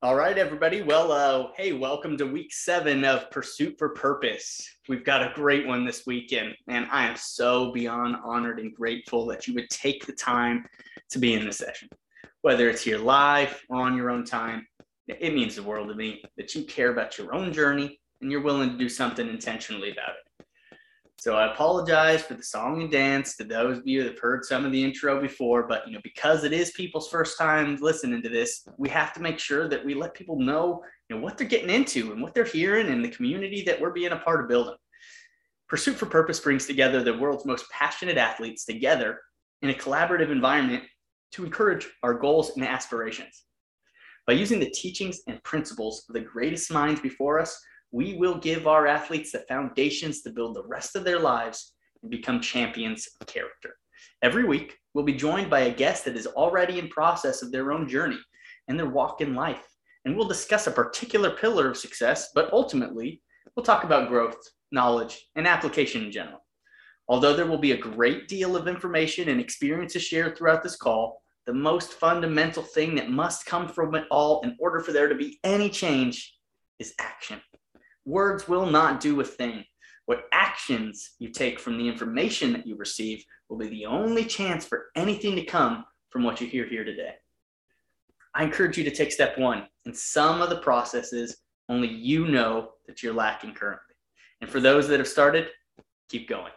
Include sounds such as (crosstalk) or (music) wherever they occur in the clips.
All right, everybody. Well, uh, hey, welcome to week seven of Pursuit for Purpose. We've got a great one this weekend, and I am so beyond honored and grateful that you would take the time to be in this session. Whether it's here live or on your own time, it means the world to me that you care about your own journey and you're willing to do something intentionally about it. So I apologize for the song and dance to those of you that have heard some of the intro before, but you know, because it is people's first time listening to this, we have to make sure that we let people know, you know, what they're getting into and what they're hearing and the community that we're being a part of building. Pursuit for Purpose brings together the world's most passionate athletes together in a collaborative environment to encourage our goals and aspirations. By using the teachings and principles of the greatest minds before us, we will give our athletes the foundations to build the rest of their lives and become champions of character. Every week, we'll be joined by a guest that is already in process of their own journey and their walk in life. And we'll discuss a particular pillar of success, but ultimately, we'll talk about growth, knowledge, and application in general. Although there will be a great deal of information and experiences shared throughout this call, the most fundamental thing that must come from it all in order for there to be any change is action. Words will not do a thing. What actions you take from the information that you receive will be the only chance for anything to come from what you hear here today. I encourage you to take step one. In some of the processes, only you know that you're lacking currently. And for those that have started, keep going.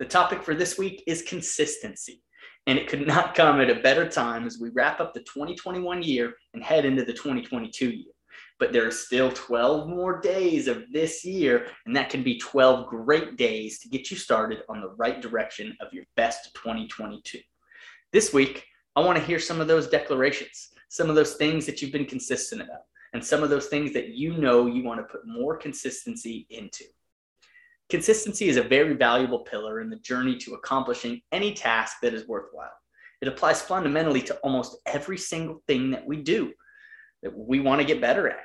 The topic for this week is consistency. And it could not come at a better time as we wrap up the 2021 year and head into the 2022 year but there are still 12 more days of this year, and that can be 12 great days to get you started on the right direction of your best 2022. This week, I want to hear some of those declarations, some of those things that you've been consistent about, and some of those things that you know you want to put more consistency into. Consistency is a very valuable pillar in the journey to accomplishing any task that is worthwhile. It applies fundamentally to almost every single thing that we do that we want to get better at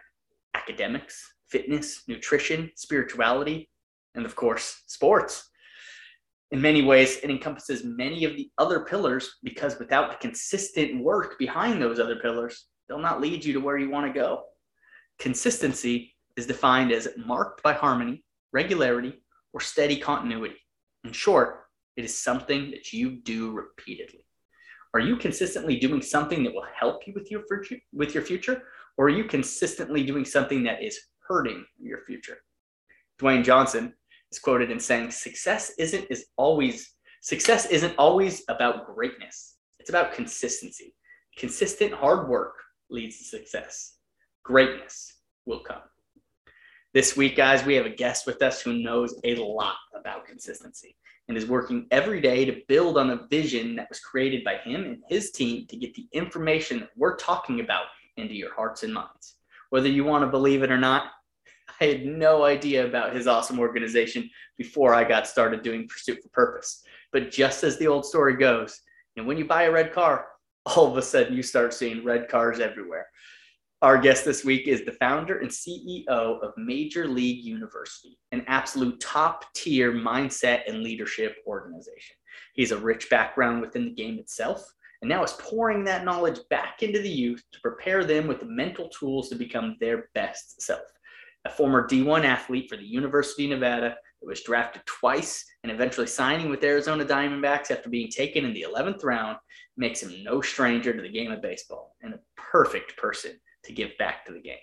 academics, fitness, nutrition, spirituality, and of course, sports. In many ways, it encompasses many of the other pillars because without the consistent work behind those other pillars, they'll not lead you to where you want to go. Consistency is defined as marked by harmony, regularity, or steady continuity. In short, it is something that you do repeatedly. Are you consistently doing something that will help you with your future, with your future, or are you consistently doing something that is hurting your future? Dwayne Johnson is quoted in saying, "Success isn't is always success isn't always about greatness. It's about consistency. Consistent hard work leads to success. Greatness will come." This week, guys, we have a guest with us who knows a lot about consistency and is working every day to build on a vision that was created by him and his team to get the information that we're talking about into your hearts and minds. Whether you want to believe it or not, (laughs) I had no idea about his awesome organization before I got started doing Pursuit for Purpose. But just as the old story goes, and when you buy a red car, all of a sudden you start seeing red cars everywhere. Our guest this week is the founder and CEO of Major League University, an absolute top tier mindset and leadership organization. He's a rich background within the game itself, and now is pouring that knowledge back into the youth to prepare them with the mental tools to become their best self. A former D1 athlete for the University of Nevada that was drafted twice and eventually signing with Arizona Diamondbacks after being taken in the 11th round makes him no stranger to the game of baseball and a perfect person to give back to the game.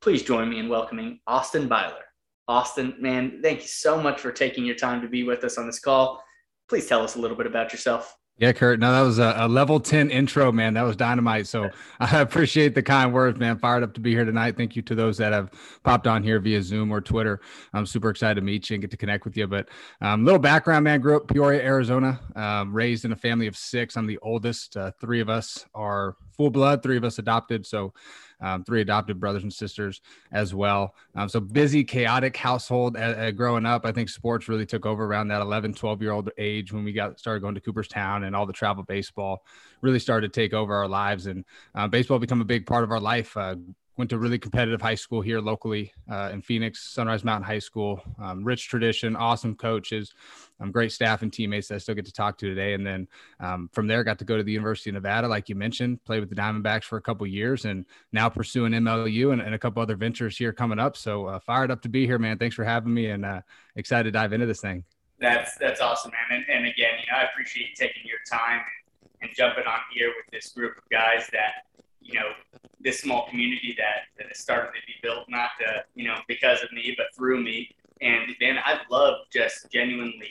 Please join me in welcoming Austin Byler. Austin, man, thank you so much for taking your time to be with us on this call. Please tell us a little bit about yourself. Yeah, Kirk. No, that was a, a, level 10 intro, man. That was dynamite. So (laughs) I appreciate the kind words, man. Fired up to be here tonight. Thank you to those that have popped on here via Zoom or Twitter. I'm super excited to meet you and get to connect with you. But um, little background, man. Grew up Peoria, Arizona. Um, raised in a family of six. I'm the oldest. Uh, three of us are full blood. Three of us adopted. So um, three adopted brothers and sisters as well. Um, so busy, chaotic household uh, uh, growing up. I think sports really took over around that 11, 12 year old age when we got started going to Cooperstown and all the travel baseball really started to take over our lives and uh, baseball become a big part of our life. Uh, went to really competitive high school here locally uh, in Phoenix, Sunrise Mountain High School. Um, rich tradition, awesome coaches, um, great staff and teammates that I still get to talk to today. And then um, from there, got to go to the University of Nevada, like you mentioned, played with the Diamondbacks for a couple years, and now pursuing MLU and, and, a couple other ventures here coming up. So uh, fired up to be here, man. Thanks for having me, and uh, excited to dive into this thing. That's that's awesome, man. And, and again, you know, I appreciate you taking your time and, and jumping on here with this group of guys that you know this small community that, that has started to be built not to you know because of me but through me and man i love just genuinely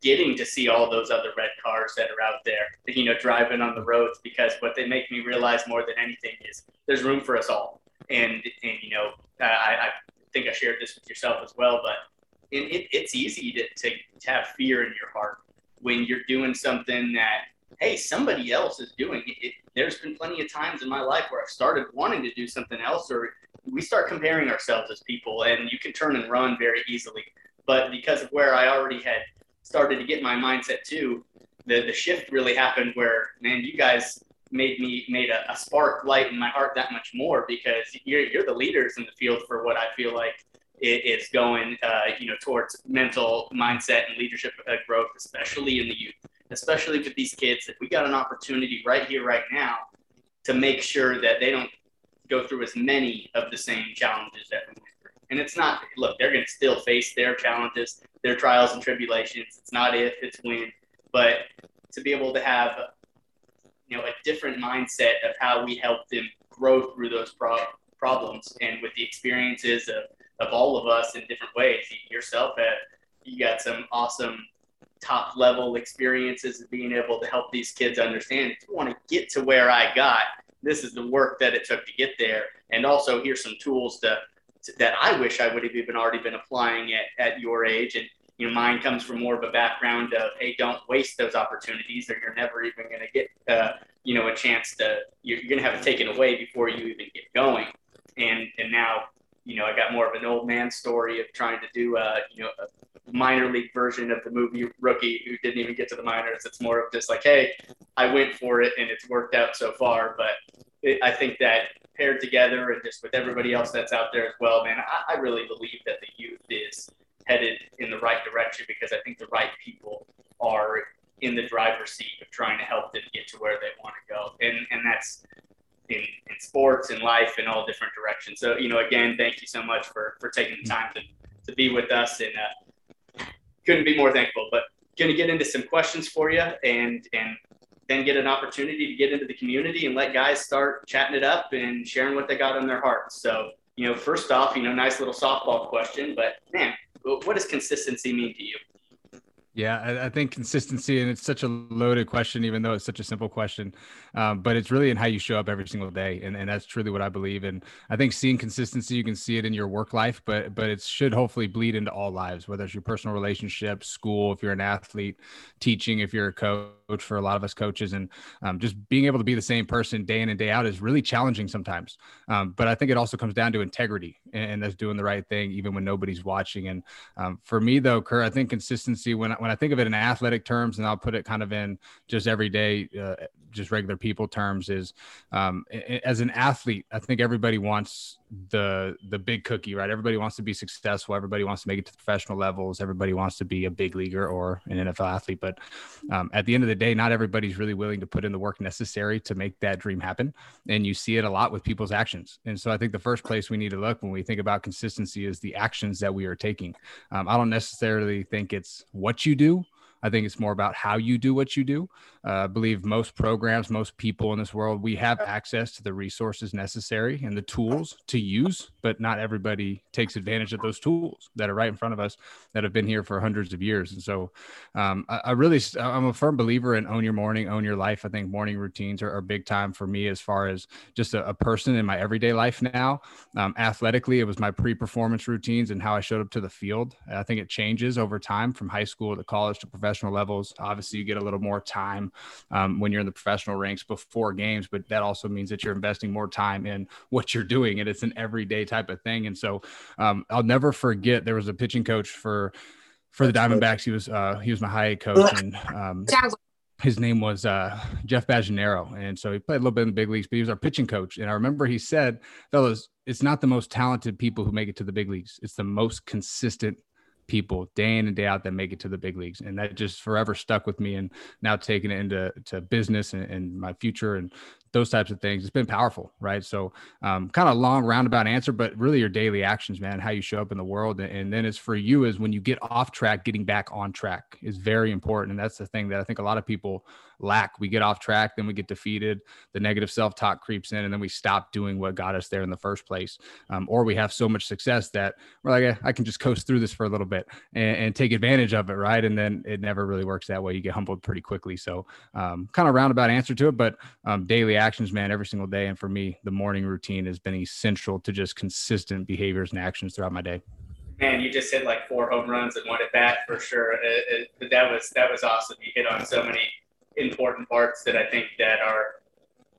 getting to see all those other red cars that are out there you know driving on the roads because what they make me realize more than anything is there's room for us all and and you know i, I think i shared this with yourself as well but it, it, it's easy to, to, to have fear in your heart when you're doing something that hey, somebody else is doing it. There's been plenty of times in my life where I've started wanting to do something else, or we start comparing ourselves as people, and you can turn and run very easily. But because of where I already had started to get my mindset to, the, the shift really happened where, man, you guys made me made a, a spark light in my heart that much more because you're, you're the leaders in the field for what I feel like is going, uh, you know, towards mental mindset and leadership uh, growth, especially in the youth especially with these kids, if we got an opportunity right here, right now, to make sure that they don't go through as many of the same challenges that we went through. And it's not, look, they're going to still face their challenges, their trials and tribulations. It's not if, it's when. But to be able to have, you know, a different mindset of how we help them grow through those pro- problems and with the experiences of, of all of us in different ways. yourself have, you got some awesome top level experiences of being able to help these kids understand if you want to get to where I got, this is the work that it took to get there. And also here's some tools to, to that I wish I would have even already been applying at, at your age. And you know, mine comes from more of a background of, hey, don't waste those opportunities, or you're never even going to get, uh, you know, a chance to. You're, you're going to have it taken away before you even get going. And and now, you know, I got more of an old man story of trying to do, uh, you know, minor league version of the movie Rookie who didn't even get to the minors. It's more of just like, hey, I went for it and it's worked out so far. But it, I think that paired together and just with everybody else that's out there as well, man, I, I really believe that the youth is headed in the right direction because I think the right people are in the driver's seat of trying to help them get to where they want to go. And, and that's in, in sports and life in all different directions. So, you know, again, thank you so much for, for taking the time to, to be with us and, uh, couldn't be more thankful. But going to get into some questions for you and and then get an opportunity to get into the community and let guys start chatting it up and sharing what they got on their hearts. So, you know, first off, you know, nice little softball question, but man, what does consistency mean to you? Yeah, I, I, think consistency, and it's such a loaded question, even though it's such a simple question. Um, but it's really in how you show up every single day, and, and that's truly what I believe. And I think seeing consistency, you can see it in your work life, but but it should hopefully bleed into all lives, whether it's your personal relationships, school, if you're an athlete, teaching, if you're a coach. For a lot of us coaches, and um, just being able to be the same person day in and day out is really challenging sometimes. Um, but I think it also comes down to integrity, and, and, that's doing the right thing even when nobody's watching. And um, for me, though, Kirk, I think consistency when when I think of it in athletic terms, and I'll put it kind of in just everyday, uh, just regular people terms, is um, as an athlete, I think everybody wants the the big cookie, right? Everybody wants to be successful. Everybody wants to make it to professional levels. Everybody wants to be a big leaguer or an NFL athlete. But um, at the end of the day, not everybody's really willing to put in the work necessary to make that dream happen. And you see it a lot with people's actions. And so I think the first place we need to look when we think about consistency is the actions that we are taking. Um, I don't necessarily think it's what you do. I think it's more about how you do what you do. Uh, I believe most programs, most people in this world, we have access to the resources necessary and the tools to use, but not everybody takes advantage of those tools that are right in front of us that have been here for hundreds of years. And so um, I, I, really, I'm a firm believer in own your morning, own your life. I think morning routines are, are big time for me as far as just a, a person in my everyday life now. Um, athletically, it was my pre performance routines and how I showed up to the field. I think it changes over time from high school to college to professional levels. Obviously, you get a little more time um, when you're in the professional ranks before games, but that also means that you're investing more time in what you're doing, and it's an everyday type of thing. And so um, I'll never forget there was a pitching coach for for the Diamondbacks. He was uh, he was my high coach, and um, (laughs) his name was uh, Jeff Bajenaru. And so he played a little bit in the big leagues, but he was our pitching coach. And I remember he said, fellas, it's not the most talented people who make it to the big leagues. It's the most consistent people day in and day out that make it to the big leagues. And that just forever stuck with me and now taking it into to business and, and my future and those types of things. It's been powerful, right? So, um, kind of long roundabout answer, but really your daily actions, man, how you show up in the world, and then it's for you is when you get off track, getting back on track is very important, and that's the thing that I think a lot of people lack. We get off track, then we get defeated. The negative self talk creeps in, and then we stop doing what got us there in the first place. Um, or we have so much success that we're like, I can just coast through this for a little bit and, and, take advantage of it, right? And then it never really works that way. You get humbled pretty quickly. So, um, kind of roundabout answer to it, but um, daily actions, man, every single day. And for me, the morning routine has been essential to just consistent behaviors and actions throughout my day man, you just hit like four home runs and one at bat for sure. Uh, uh, it, it, that was that was awesome. You hit on so many important parts that I think that are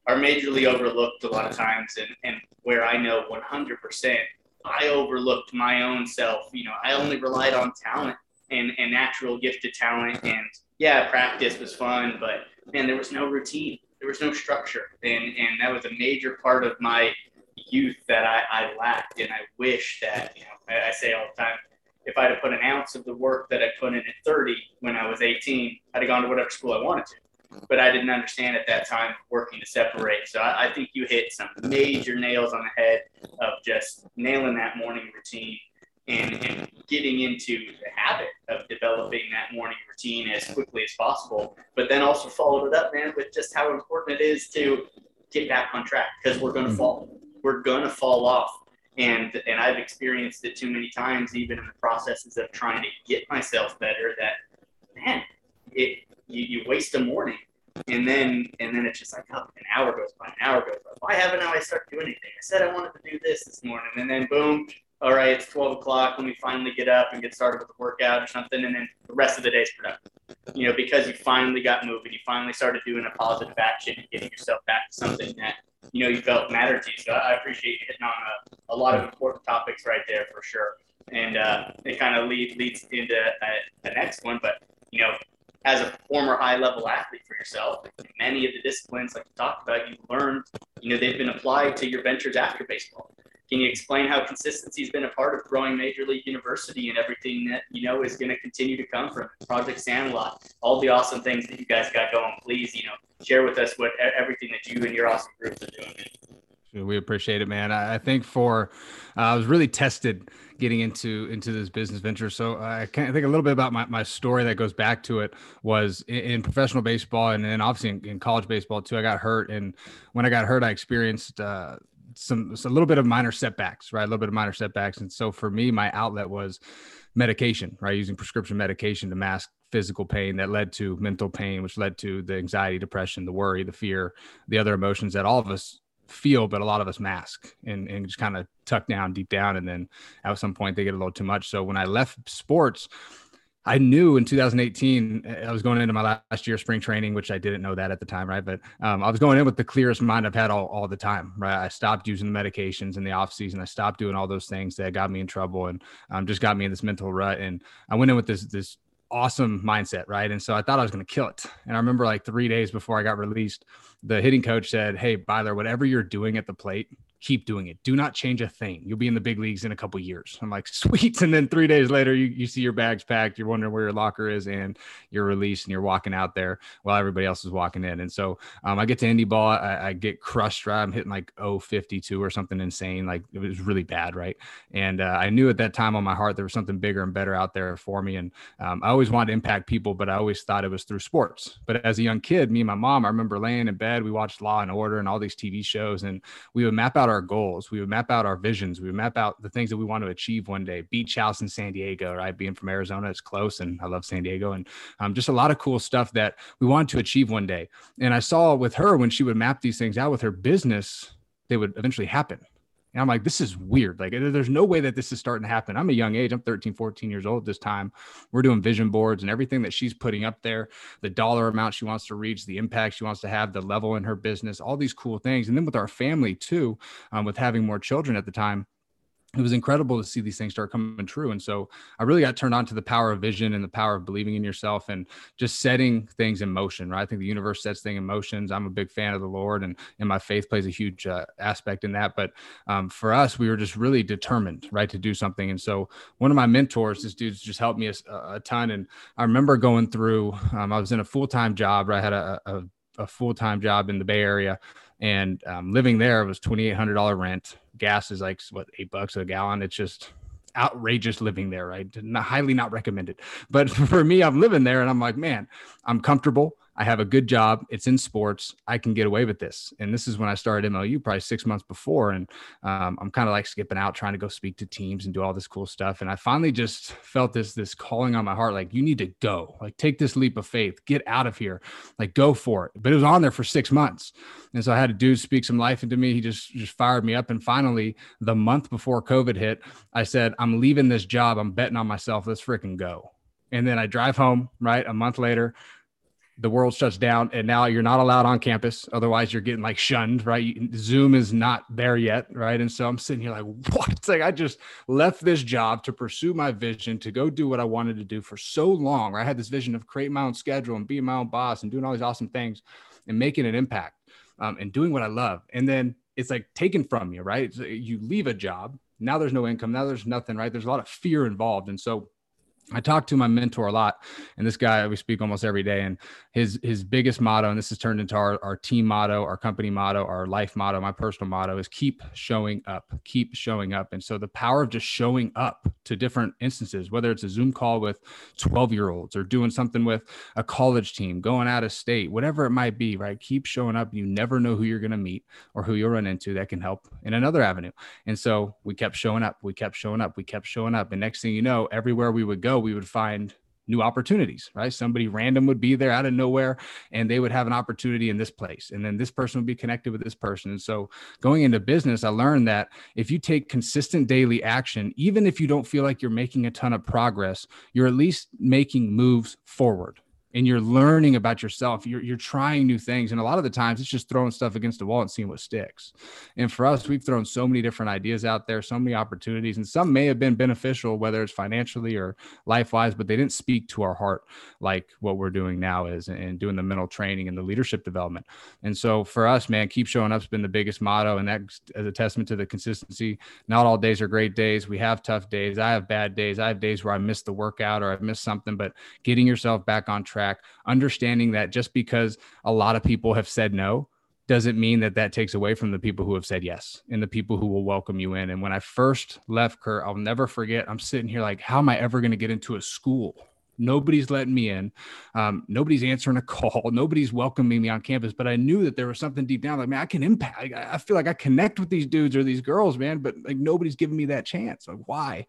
are majorly overlooked a lot of times, and and where I know 100% I overlooked my own self. You know, I only relied on talent and and natural gifted talent, and yeah, practice was fun, but man, there was no routine, there was no structure, and and that was a major part of my youth that I, I lacked, and I wish that you know I, I say all the time if I'd have put an ounce of the work that I put in at 30 when I was 18, I'd have gone to whatever school I wanted to. But I didn't understand at that time working to separate. So I, I, think you hit some major nails on the head of just nailing that morning routine and, and getting into the habit of developing that morning routine as quickly as possible. But then also followed it up, man, with just how important it is to get back on track because we're going to mm-hmm. fall. We're going to fall off. And, and I've experienced it too many times, even in the processes of trying to get myself better, that man, it you, you waste a morning and then and then it's just like oh, an hour goes by, an hour goes by. Why haven't I started doing anything? I said I wanted to do this this morning, and then boom, all right, it's twelve o'clock. when we finally get up and get started with the workout or something, and then the rest of the day is productive. You know, because you finally got moving, you finally started doing a positive action and getting yourself back to something that you know you felt mattered to you. So I appreciate you hitting on a, a lot of important topics right there for sure, and uh, it kind of lead, leads into uh, the next one, but you know as a former high level athlete for yourself, many of the disciplines like you talked about, you've learned, you know, they've been applied to your ventures after baseball. Can you explain how consistency has been a part of growing Major League University and everything that you know is going to continue to come from Project Sandlot, all the awesome things that you guys got going? Please, you know, share with us what everything that you and your awesome groups are doing. We appreciate it, man. I think for uh, I was really tested getting into into this business venture. So I can think a little bit about my, my story that goes back to it was in, in professional baseball and then obviously in, in, college baseball too. I got hurt, and when I got hurt, I experienced uh, some a little bit of minor setbacks, right? A little bit of minor setbacks, and so for me, my outlet was medication, right? Using prescription medication to mask physical pain that led to mental pain, which led to the anxiety, depression, the worry, the fear, the other emotions that all of us feel, but a lot of us mask and, and just kind of tuck down deep down. And then at some point they get a little too much. So when I left sports, I knew in 2018 I was going into my last year spring training, which I didn't know that at the time, right? But um, I was going in with the clearest mind I've had all, all the time, right? I stopped using the medications in the off season. I stopped doing all those things that got me in trouble and um, just got me in this mental rut. And I went in with this this awesome mindset, right? And so I thought I was going to kill it. And I remember like three days before I got released, the hitting coach said, Hey, Byler, whatever you're doing at the plate, keep doing it. Do not change a thing. You'll be in the big leagues in a couple years. I'm like, sweet. (laughs) And then three days later, you, you see your bags packed. You're wondering where your locker is and you're released and you're walking out there while everybody else is walking in. And so um, I get to indie ball. I, I get crushed. Right? I'm hitting like 052 or something insane. Like it was really bad. Right. And uh, I knew at that time on my heart, there was something bigger and better out there for me. And um, I always wanted to impact people, but I always thought it was through sports. But as a young kid, me and my mom, I remember laying in bed, we watched Law and Order and all these TV shows, and we would map out our goals. We would map out our visions. We would map out the things that we want to achieve one day. Beach house in San Diego, right? Being from Arizona, it's close, and I love San Diego, and um, just a lot of cool stuff that we wanted to achieve one day. And I saw with her when she would map these things out with her business, they would eventually happen. And I'm like, this is weird. Like, there's no way that this is starting to happen. I'm a young age. I'm 13, 14 years old this time. We're doing vision boards and everything that she's putting up there, the dollar amount she wants to reach, the impact she wants to have, the level in her business, all these cool things. And then with our family too, um, with having more children at the time, it was incredible to see these things start coming true. And so I really got turned on to the power of vision and the power of believing in yourself and just setting things in motion, right? I think the universe sets things in motions. I'm a big fan of the Lord and, and my faith plays a huge uh, aspect in that. But um, for us, we were just really determined, right, to do something. And so one of my mentors, this dude's just helped me a, a ton. And I remember going through, um, I was in a full-time job, right? I had a, a, a full-time job in the Bay Area and um, living there was $2,800 rent gas is like what eight bucks a gallon. It's just outrageous living there, right? Not, highly not recommended. But (laughs) for me, I'm living there and I'm like, man, I'm comfortable. I have a good job. It's in sports. I can get away with this. And this is when I started MLU probably six months before. And um, I'm kind of like skipping out, trying to go speak to teams and do all this cool stuff. And I finally just (laughs) felt this, this calling on my heart, like, you need to go, like, take this leap of faith, get out of here, like, go for it. But it was on there for six months. And so I had a dude speak some life into me. He just, just fired me up. And finally, the month before COVID hit, I said, I'm leaving this job. I'm betting on myself. Let's freaking go. And then I drive home, right? A month later, the world shuts down and now you're not allowed on campus. Otherwise you're getting like shunned right? Zoom is not there yet right? And so i'm sitting here like (laughs) what? It's like i just left this job to pursue my vision to go do what i wanted to do for so long right? i had this vision of creating my own schedule and being my own boss and doing all these awesome things and making an impact um, and doing what i love. And then it's like taken from you right? So you leave a job. Now there's no income. Now there's nothing right? There's a lot of fear involved. And so I talk to my mentor a lot, and this guy we speak almost every day. And his his biggest motto, and this has turned into our, our team motto, our company motto, our life motto, my personal motto is keep showing up, keep showing up. And so the power of just showing up to different instances, whether it's a Zoom call with 12 year olds or doing something with a college team, going out of state, whatever it might be, right? Keep showing up. You never know who you're going to meet or who you'll run into that can help in another avenue. And so we kept showing up, we kept showing up, we kept showing up. And next thing you know, everywhere we would go, we would find new opportunities, right? Somebody random would be there out of nowhere and they would have an opportunity in this place. And then this person would be connected with this person. And so going into business, I learned that if you take consistent daily action, even if you don't feel like you're making a ton of progress, you're at least making moves forward and you're learning about yourself. You're, you're trying new things. And a lot of the times it's just throwing stuff against the wall and seeing what sticks. And for us, we've thrown so many different ideas out there, so many opportunities, and some may have been beneficial, whether it's financially or life wise, but they didn't speak to our heart like what we're doing now is and doing the mental training and the leadership development. And so for us, man, keep showing up has been the biggest motto. And that's as a testament to the consistency. Not all days are great days. We have tough days. I have bad days. I have days where I miss the workout or I've missed something, but getting yourself back on track track, understanding that just because a lot of people have said no doesn't mean that that takes away from the people who have said yes and the people who will welcome you in. And when I first left Kirk, I'll never forget, I'm sitting here like, how am I ever going to get into a school? Nobody's letting me in. Um, nobody's answering a call. (laughs) Nobody's welcoming me on campus. But I knew that there was something deep down. Like, man, I can impact. I, I feel like I connect with these dudes or these girls, man. But like nobody's giving me that chance. Like, why?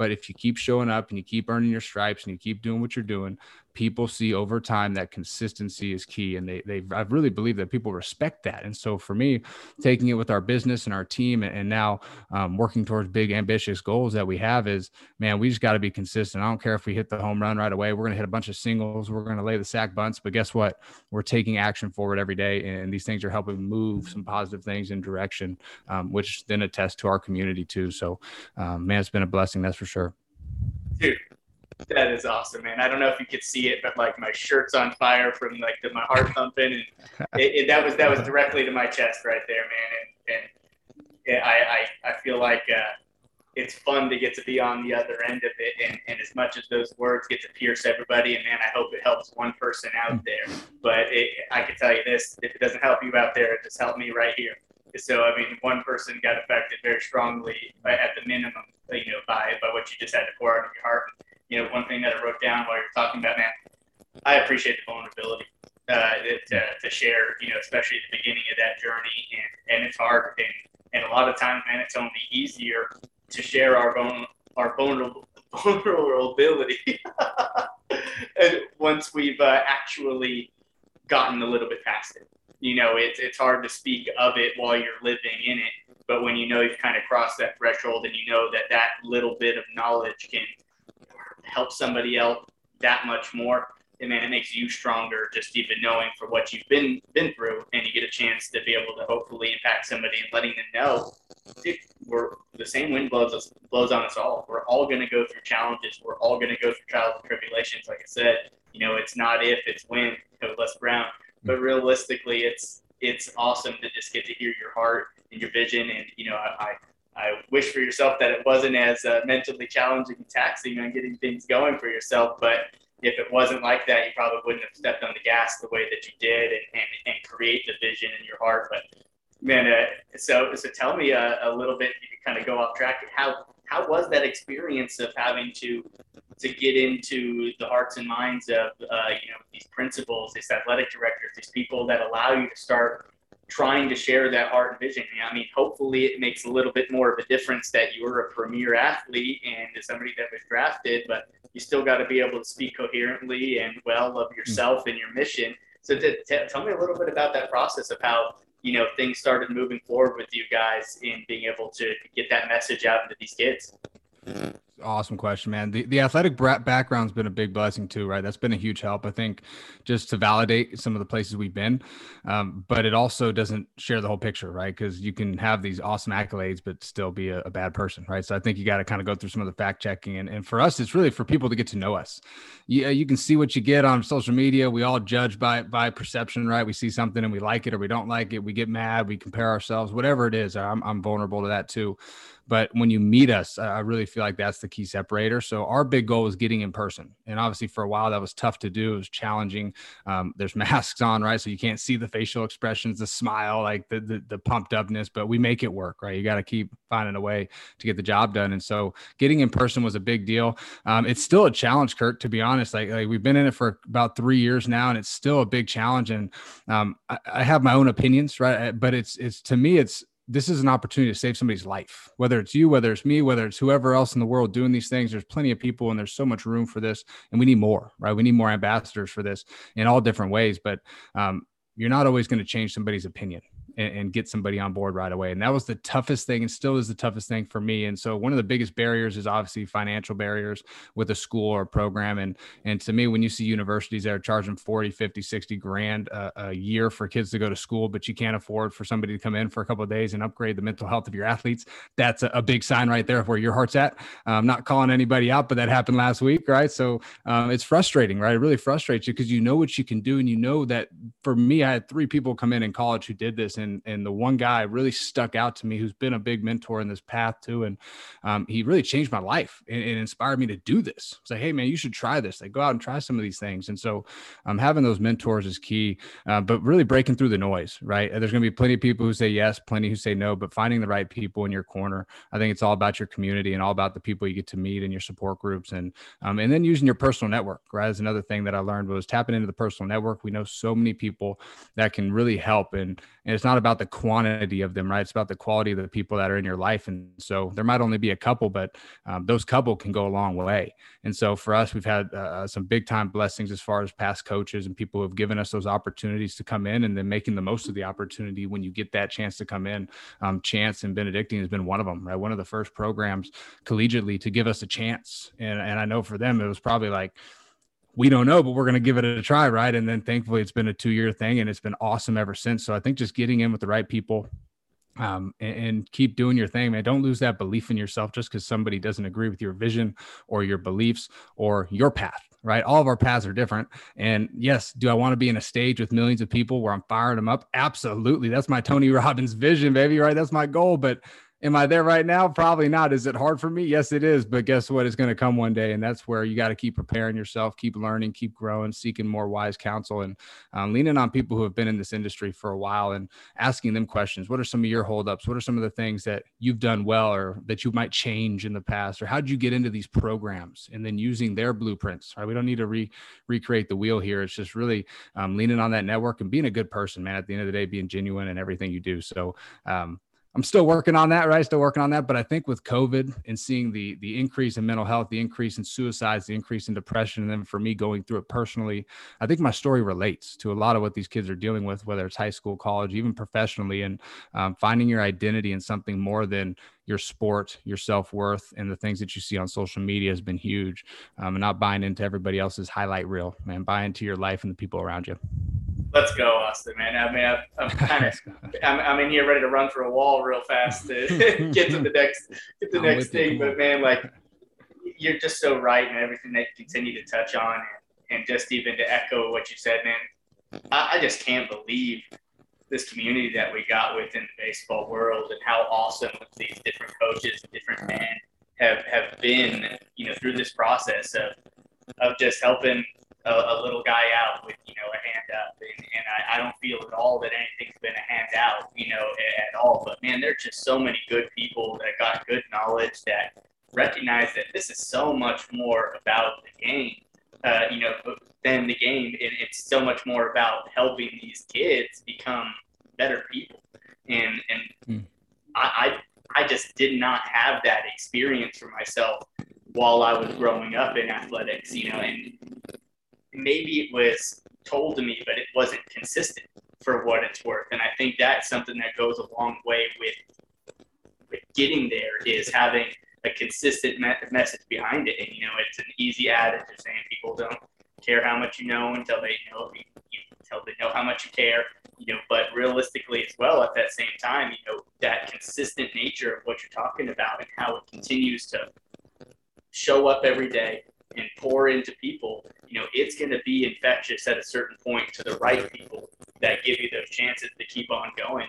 But if you keep showing up and you keep earning your stripes and you keep doing what you're doing, people see over time that consistency is key and they they I really believe that people respect that. And so for me taking it with our business and our team and, now um, working towards big ambitious goals that we have is man we just got to be consistent. I don't care if we hit the home run right away we're going to hit a bunch of singles we're going to lay the sac bunts but guess what? We're taking action forward every day and these things are helping move some positive things in direction um, which then attests to our community too. So um, man it's been a blessing that's for sure. Dude, that is awesome, man. I don't know if you could see it, but like my shirt's on fire from like the, my heart thumping, and (laughs) it, it, that was that was directly to my chest right there, man. And, and I, I I feel like uh, it's fun to get to be on the other end of it, and, and as much as those words get to pierce everybody, and man, I hope it helps one person out there. But it, I can tell you this: if it doesn't help you out there, it just helped me right here. So I mean, one person got affected very strongly at the minimum, you know, by by what you just had to pour out of your heart you know, one thing that I wrote down while you're talking about, man, I appreciate the vulnerability uh, to, to share, you know, especially at the beginning of that journey. And, and it's hard. And, and a lot of times, man, it's only easier to share our, own our vulnerable, (laughs) vulnerability (laughs) and once we've uh, actually gotten a little bit past it. You know, it's, it's hard to speak of it while you're living in it. But when you know you've kind of crossed that threshold and you know that that little bit of knowledge can help somebody else that much more. And then it makes you stronger just even knowing for what you've been been through, and you get a chance to be able to hopefully impact somebody and letting them know we're the same wind blows us blows on us all. We're all going to go through challenges. We're all going to go through trials and tribulations. Like I said, you know, it's not if, it's when. Les Brown. But mm-hmm. realistically, it's it's awesome to just get to hear your heart and your vision. And you know, I I wish for yourself that it wasn't as uh, mentally challenging and taxing on getting things going for yourself. But if it wasn't like that, you probably wouldn't have stepped on the gas the way that you did and, and, and create the vision in your heart. But man, uh, so so tell me a, a little bit. You kind of go off track. How how was that experience of having to to get into the hearts and minds of uh, you know these principals, these athletic directors, these people that allow you to start trying to share that heart and vision. I mean, hopefully it makes a little bit more of a difference that you're a premier athlete and somebody that was drafted, but you still got to be able to speak coherently and well of hmm. yourself and your mission. So to, to, tell me a little bit about that process of how you know things started moving forward with you guys in being able to get that message out into these kids. Hmm. Awesome question, man. The the athletic background's been a big blessing too, right? That's been a huge help, I think, just to validate some of the places we've been. Um, but it also doesn't share the whole picture, right? Because you can have these awesome accolades, but still be a, a bad person, right? So I think you got to kind of go through some of the fact checking, and, and for us, it's really for people to get to know us. Yeah, you can see what you get on social media. We all judge by by perception, right? We see something and we like it or we don't like it. We get mad, we compare ourselves, whatever it is. I'm I'm vulnerable to that too. But when you meet us, I really feel like that's the key separator. So our big goal was getting in person, and obviously for a while that was tough to do. It was challenging. Um, there's (laughs) masks on, right? So you can't see the facial expressions, the smile, like the the, the pumped upness. But we make it work, right? You got to keep finding a way to get the job done. And so getting in person was a big deal. Um, it's still a challenge, Kirk. To be honest, like, like, we've been in it for about three years now, and it's still a big challenge. And um, I, I have my own opinions, right? But it's it's to me, it's this is an opportunity to save somebody's life, whether it's you, whether it's me, whether it's whoever else in the world doing these things. There's plenty of people and there's so much room for this. And we need more, right? We need more ambassadors for this in all different ways. But um, you're not always going to change somebody's opinion and, and, get somebody on board right away. And that was the toughest thing and still is the toughest thing for me. And so one of the biggest barriers is obviously financial barriers with a school or a program. And, and to me, when you see universities that are charging 40, 50, 60 grand a, a year for kids to go to school, but you can't afford for somebody to come in for a couple of days and upgrade the mental health of your athletes, that's a, a big sign right there of where your heart's at. I'm not calling anybody out, but that happened last week, right? So um, it's frustrating, right? It really frustrates you because you know what you can do. And you know that for me, I had three people come in in college who did this and and the one guy really stuck out to me who's been a big mentor in this path too and um, he really changed my life and, and, inspired me to do this. Say hey man you should try this. Like go out and try some of these things and so um, having those mentors is key uh, but really breaking through the noise right? There's going to be plenty of people who say yes plenty who say no but finding the right people in your corner i think it's all about your community and all about the people you get to meet in your support groups and um, and then using your personal network right? Another thing that i learned was tapping into the personal network. We know so many people that can really help and and it's not about the quantity of them, right? It's about the quality of the people that are in your life. And so there might only be a couple, but um, those couple can go a long way. And so for us, we've had uh, some big time blessings as far as past coaches and people who have given us those opportunities to come in and then making the most of the opportunity when you get that chance to come in. Um, Chance and Benedictine has been one of them, right? One of the first programs collegiately to give us a chance. And, and I know for them, it was probably like, we don't know, but we're going to give it a try, right? And then thankfully, it's been a two year thing and it's been awesome ever since. So I think just getting in with the right people um, and, and, keep doing your thing, man. Don't lose that belief in yourself just because somebody doesn't agree with your vision or your beliefs or your path, right? All of our paths are different. And yes, do I want to be in a stage with millions of people where I'm firing them up? Absolutely. That's my Tony Robbins vision, baby, right? That's my goal. But Am I there right now? Probably not. Is it hard for me? Yes, it is. But guess what? It's going to come one day. And that's where you got to keep preparing yourself, keep learning, keep growing, seeking more wise counsel, and um, leaning on people who have been in this industry for a while and asking them questions. What are some of your holdups? What are some of the things that you've done well or that you might change in the past? Or how did you get into these programs? And then using their blueprints, right? We don't need to re- recreate the wheel here. It's just really um, leaning on that network and being a good person, man. At the end of the day, being genuine in everything you do. So, um, I'm still working on that, right? Still working on that. But I think with COVID and seeing the the increase in mental health, the increase in suicides, the increase in depression, and then for me going through it personally, I think my story relates to a lot of what these kids are dealing with, whether it's high school, college, even professionally, and um, finding your identity in something more than your sport, your self worth, and the things that you see on social media has been huge. Um, and not buying into everybody else's highlight reel, man. Buy into your life and the people around you. Let's go, Austin, man. I mean, (laughs) I'm, I'm kind of, I'm, I'm in here ready to run for a wall real fast to (laughs) get to the next, get the I'm next thing. But man, like, you're just so right and everything that you continue to touch on, and, and just even to echo what you said, man. I, I just can't believe this community that we got within the baseball world and how awesome these different coaches, and different men have have been, you know, through this process of of just helping a, a, little guy out with you know a hand up, and, and I, I, don't feel at all that anything's been a hand out, you know, at, at all. But man, there's just so many good people that got good knowledge that recognize that this is so much more about the game, uh, you know, than the game. It, it's so much more about helping these kids become better people, and and mm. I, I I just did not have that experience for myself while I was growing up in athletics, you know, and maybe it was told to me, but it wasn't consistent for what it's worth. And I think that's something that goes a long way with, with getting there is having a consistent me- message behind it. And, you know, it's an easy adage of saying people don't care how much you know until they know until they know how much you care. You know, but realistically as well, at that same time, you know, that consistent nature of what you're talking about and how it continues to show up every day and pour into people, you know, it's going to be infectious at a certain point to the right people that give you those chances to keep on going.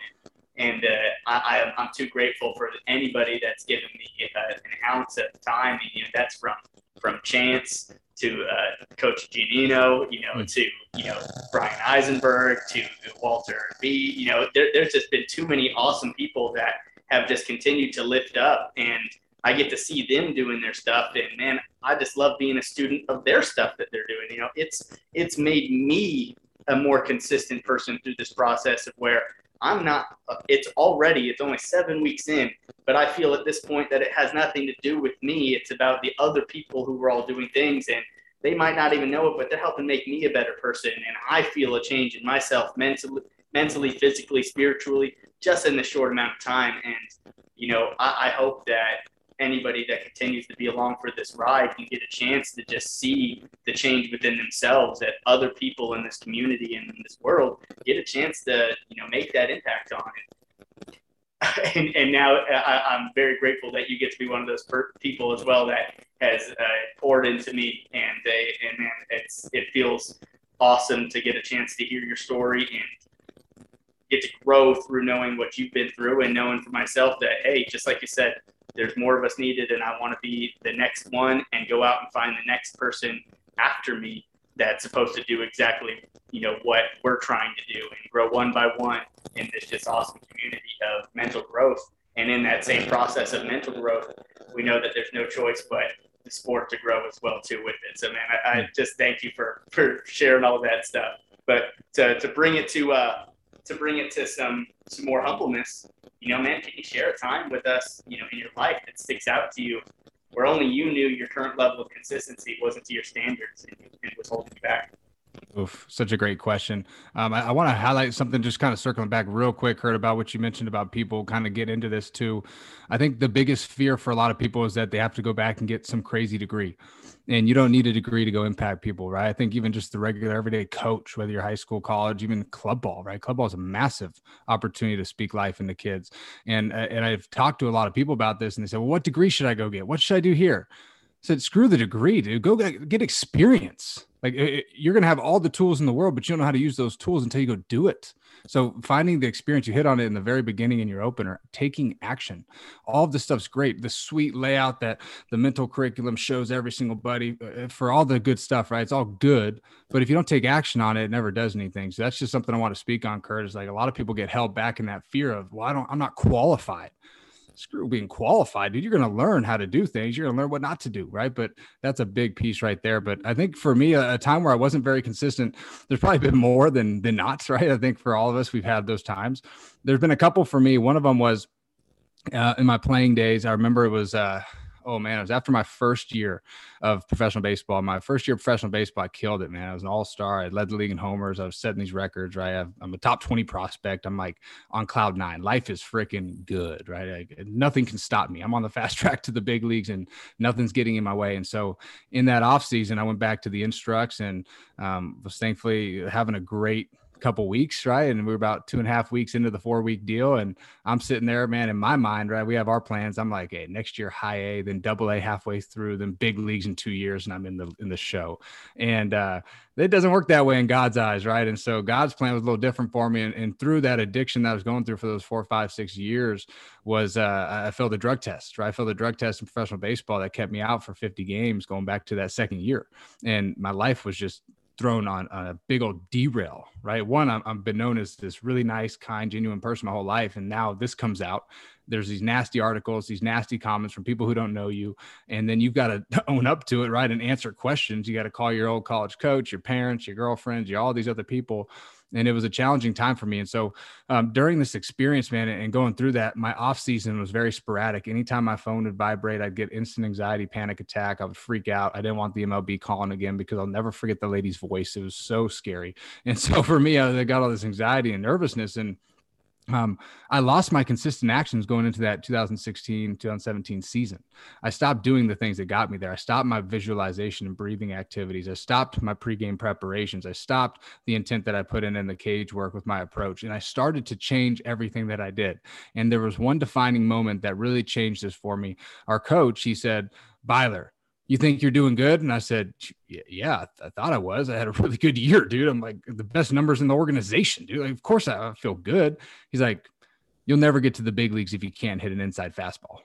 And uh, I, I'm too grateful for anybody that's given me uh, an ounce of time. And, you know, that's from from Chance to uh, Coach Giannino, you know, to you know Brian Eisenberg to Walter B. You know, there, there's just been too many awesome people that have just continued to lift up and I get to see them doing their stuff, and man, I just love being a student of their stuff that they're doing. You know, it's it's made me a more consistent person through this process of where I'm not. It's already it's only seven weeks in, but I feel at this point that it has nothing to do with me. It's about the other people who are all doing things, and they might not even know it, but they're helping make me a better person, and I feel a change in myself mentally, mentally, physically, spiritually, just in the short amount of time. And you know, I, I hope that anybody that continues to be along for this ride can get a chance to just see the change within themselves that other people in this community and in this world get a chance to you know make that impact on. It (laughs) and, and now I, am very grateful that you get to be one of those per- people as well that has uh, poured into me and they, and man it's it feels awesome to get a chance to hear your story and get to grow through knowing what you've been through and knowing for myself that hey just like you said there's more of us needed and I want to be the next one and go out and find the next person after me that's supposed to do exactly you know what we're trying to do and grow one by one in this just awesome community of mental growth. And in that same process of mental growth we know that there's no choice but the sport to grow as well too with it. So man i, I just thank you for for sharing all that stuff. But to, to bring it to uh to bring it to some some more humbleness you know, man, can you share a time with us, you know, in your life that sticks out to you where only you knew your current level of consistency wasn't to your standards and, and was holding you back? Oof, such a great question. Um, I, I want to highlight something, just kind of circling back real quick, Heard about what you mentioned about people kind of get into this too. I think the biggest fear for a lot of people is that they have to go back and get some crazy degree and you don't need a degree to go impact people, right? I think even just the regular everyday coach, whether you're high school, college, even club ball, right? Club ball is a massive opportunity to speak life into kids. And uh, and I've talked to a lot of people about this, and they said, "Well, what degree should I go get? What should I do here?" I said, "Screw the degree, dude. Go get, get experience. Like it, you're gonna have all the tools in the world, but you don't know how to use those tools until you go do it." So finding the experience, you hit on it in the very beginning in your opener, taking action. All of this stuff's great. The sweet layout that the mental curriculum shows every single buddy uh, for all the good stuff, right? It's all good. But if you don't take action on it, it never does anything. So that's just something I want to speak on, Kirk. Is like a lot of people get held back in that fear of, well, I don't, I'm not qualified screw being qualified, dude. You're going to learn how to do things. You're going to learn what not to do, right? But that's a big piece right there. But I think for me, a, a, time where I wasn't very consistent, there's probably been more than than not, (laughs) right? I think for all of us, we've had those times. There's been a couple for me. One of them was uh, in my playing days. I remember it was. Uh, oh man, it was after my first year of professional baseball. My first year of professional baseball, I killed it, man. I was an all star. I led the league in homers. I was setting these records, right? i am a top 20 prospect. I'm like on cloud nine. Life is freaking good, right? Nothing can stop me. I'm on the (laughs) fast track to the big leagues and nothing's getting in my way. And so in that off season, I went back to the instructs and um, was thankfully having a great couple weeks, right? And we are about two and a half weeks into the four week deal. And I'm sitting there, man, in my mind, right? We have our plans. I'm like, hey, next year high A, then double A halfway through, then big leagues in two years, and I'm in the in the show. And uh it doesn't work that way in God's eyes, right? And so God's plan was a little different for me. And, and through that addiction that I was going through for those four, five, six years, was uh, I failed a drug test, right? I failed a drug test in professional baseball that kept me out for 50 games going back to that second year. And my life was just thrown on, on a big old derail, right? One, I'm, I've been known as this really nice, kind, genuine person my whole life. And now this comes out. There's these nasty articles, these nasty comments from people who don't know you. And then you've got to (laughs) own up to it, right? And answer questions. You got to call your old college coach, your parents, your girlfriends, your, all these other people and it was a challenging time for me. And so um, during this experience, man, and going through that, my off season was very sporadic. Anytime my phone would vibrate, I'd get instant anxiety, panic attack. I would freak out. I didn't want the MLB calling again because I'll never forget the lady's voice. It was so scary. And so (laughs) for me, I got all this anxiety and nervousness and um, I lost my consistent actions going into that 2016 2017 season. I stopped doing the things that got me there. I stopped my visualization and breathing activities. I stopped my pregame preparations. I stopped the intent that I put in in the cage work with my approach. And I started to change everything that I did. And there was one defining moment that really changed this for me. Our coach, he said, Byler, you think you're doing good? And I said, yeah, I thought I was. I had a really good year, dude. I'm like the best numbers in the organization, dude. Like, of course I feel good. He's like, you'll never get to the big leagues if you can't hit an inside fastball.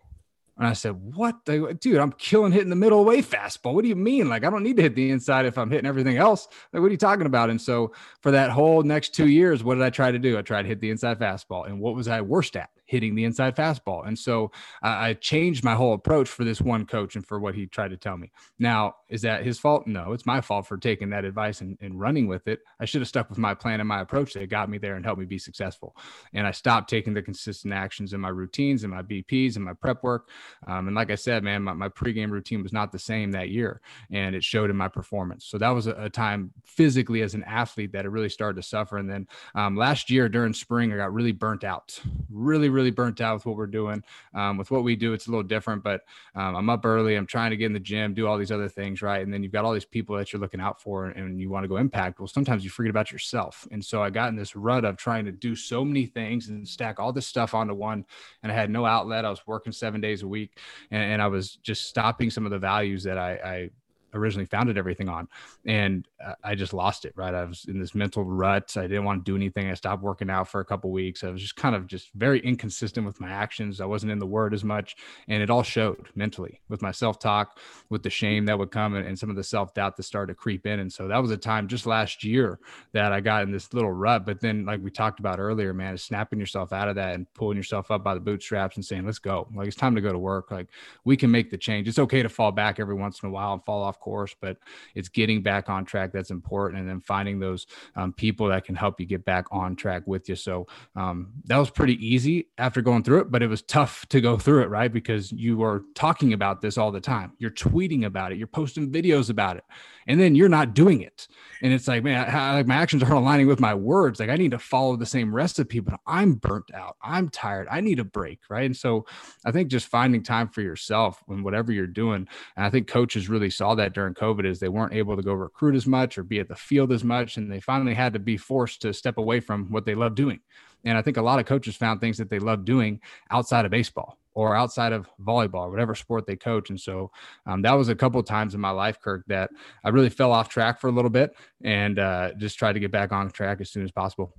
And I said, What? The, dude, I'm killing hitting the middle away fastball. What do you mean? Like, I don't need to hit the inside if I'm hitting everything else. Like, what are you talking about? And so, for that whole next two years, what did I try to do? I tried to hit the inside fastball. And what was I worst at? Hitting the inside fastball. And so uh, I changed my whole approach for this one coach and for what he tried to tell me. Now, is that his fault? No, it's my fault for taking that advice and, and running with it. I should have stuck with my plan and my approach that got me there and helped me be successful. And I stopped taking the consistent actions in my routines and my BPs and my prep work. Um, and like I said, man, my, my pregame routine was not the same that year and it showed in my performance. So that was a, a time physically as an athlete that it really started to suffer. And then um, last year during spring, I got really burnt out, really, really burnt out with what we're doing. Um, with what we do, it's a little different, but um, I'm up early. I'm trying to get in the gym, do all these other things, right? And then you've got all these people that you're looking out for and you want to go impact. Well, sometimes you forget about yourself. And so I got in this rut of trying to do so many things and stack all this stuff onto one. And I had no outlet. I was working seven days a week and, and I was just stopping some of the values that I, I originally founded everything on. And I just lost it, right? I was in this mental rut. I didn't want to do anything. I stopped working out for a couple weeks. I was just kind of just very inconsistent with my actions. I wasn't in the word as much. And it all showed mentally with my self talk, with the shame that would come and, and some of the self doubt that started to creep in. And so that was a time just last year that I got in this little rut. But then, like we talked about earlier, man, is snapping yourself out of that and pulling yourself up by the bootstraps and saying, let's go. Like it's time to go to work. Like we can make the change. It's okay to fall back every once in a while and fall off course, but it's getting back on track that's important, and then finding those um, people that can help you get back on track with you. So um, that was pretty easy after going through it, but it was tough to go through it, right? Because you are talking about this all the time, you're tweeting about it, you're posting videos about it, and then you're not doing it, and it's like, man, I, like my actions aren't aligning with my words. Like I need to follow the same recipe, but I'm burnt out, I'm tired, I need a break, right? And so I think just finding time for yourself when whatever you're doing, and I think coaches really saw that during COVID is they weren't able to go recruit as much or be at the field as much. And they finally had to be forced to step away from what they love doing. And I think a lot of coaches found things that they love doing outside of baseball or outside of volleyball, whatever sport they coach. And so um, that was a couple times in my life, Kirk, that I really fell off track for a little bit and uh, just tried to get back on track as soon as possible.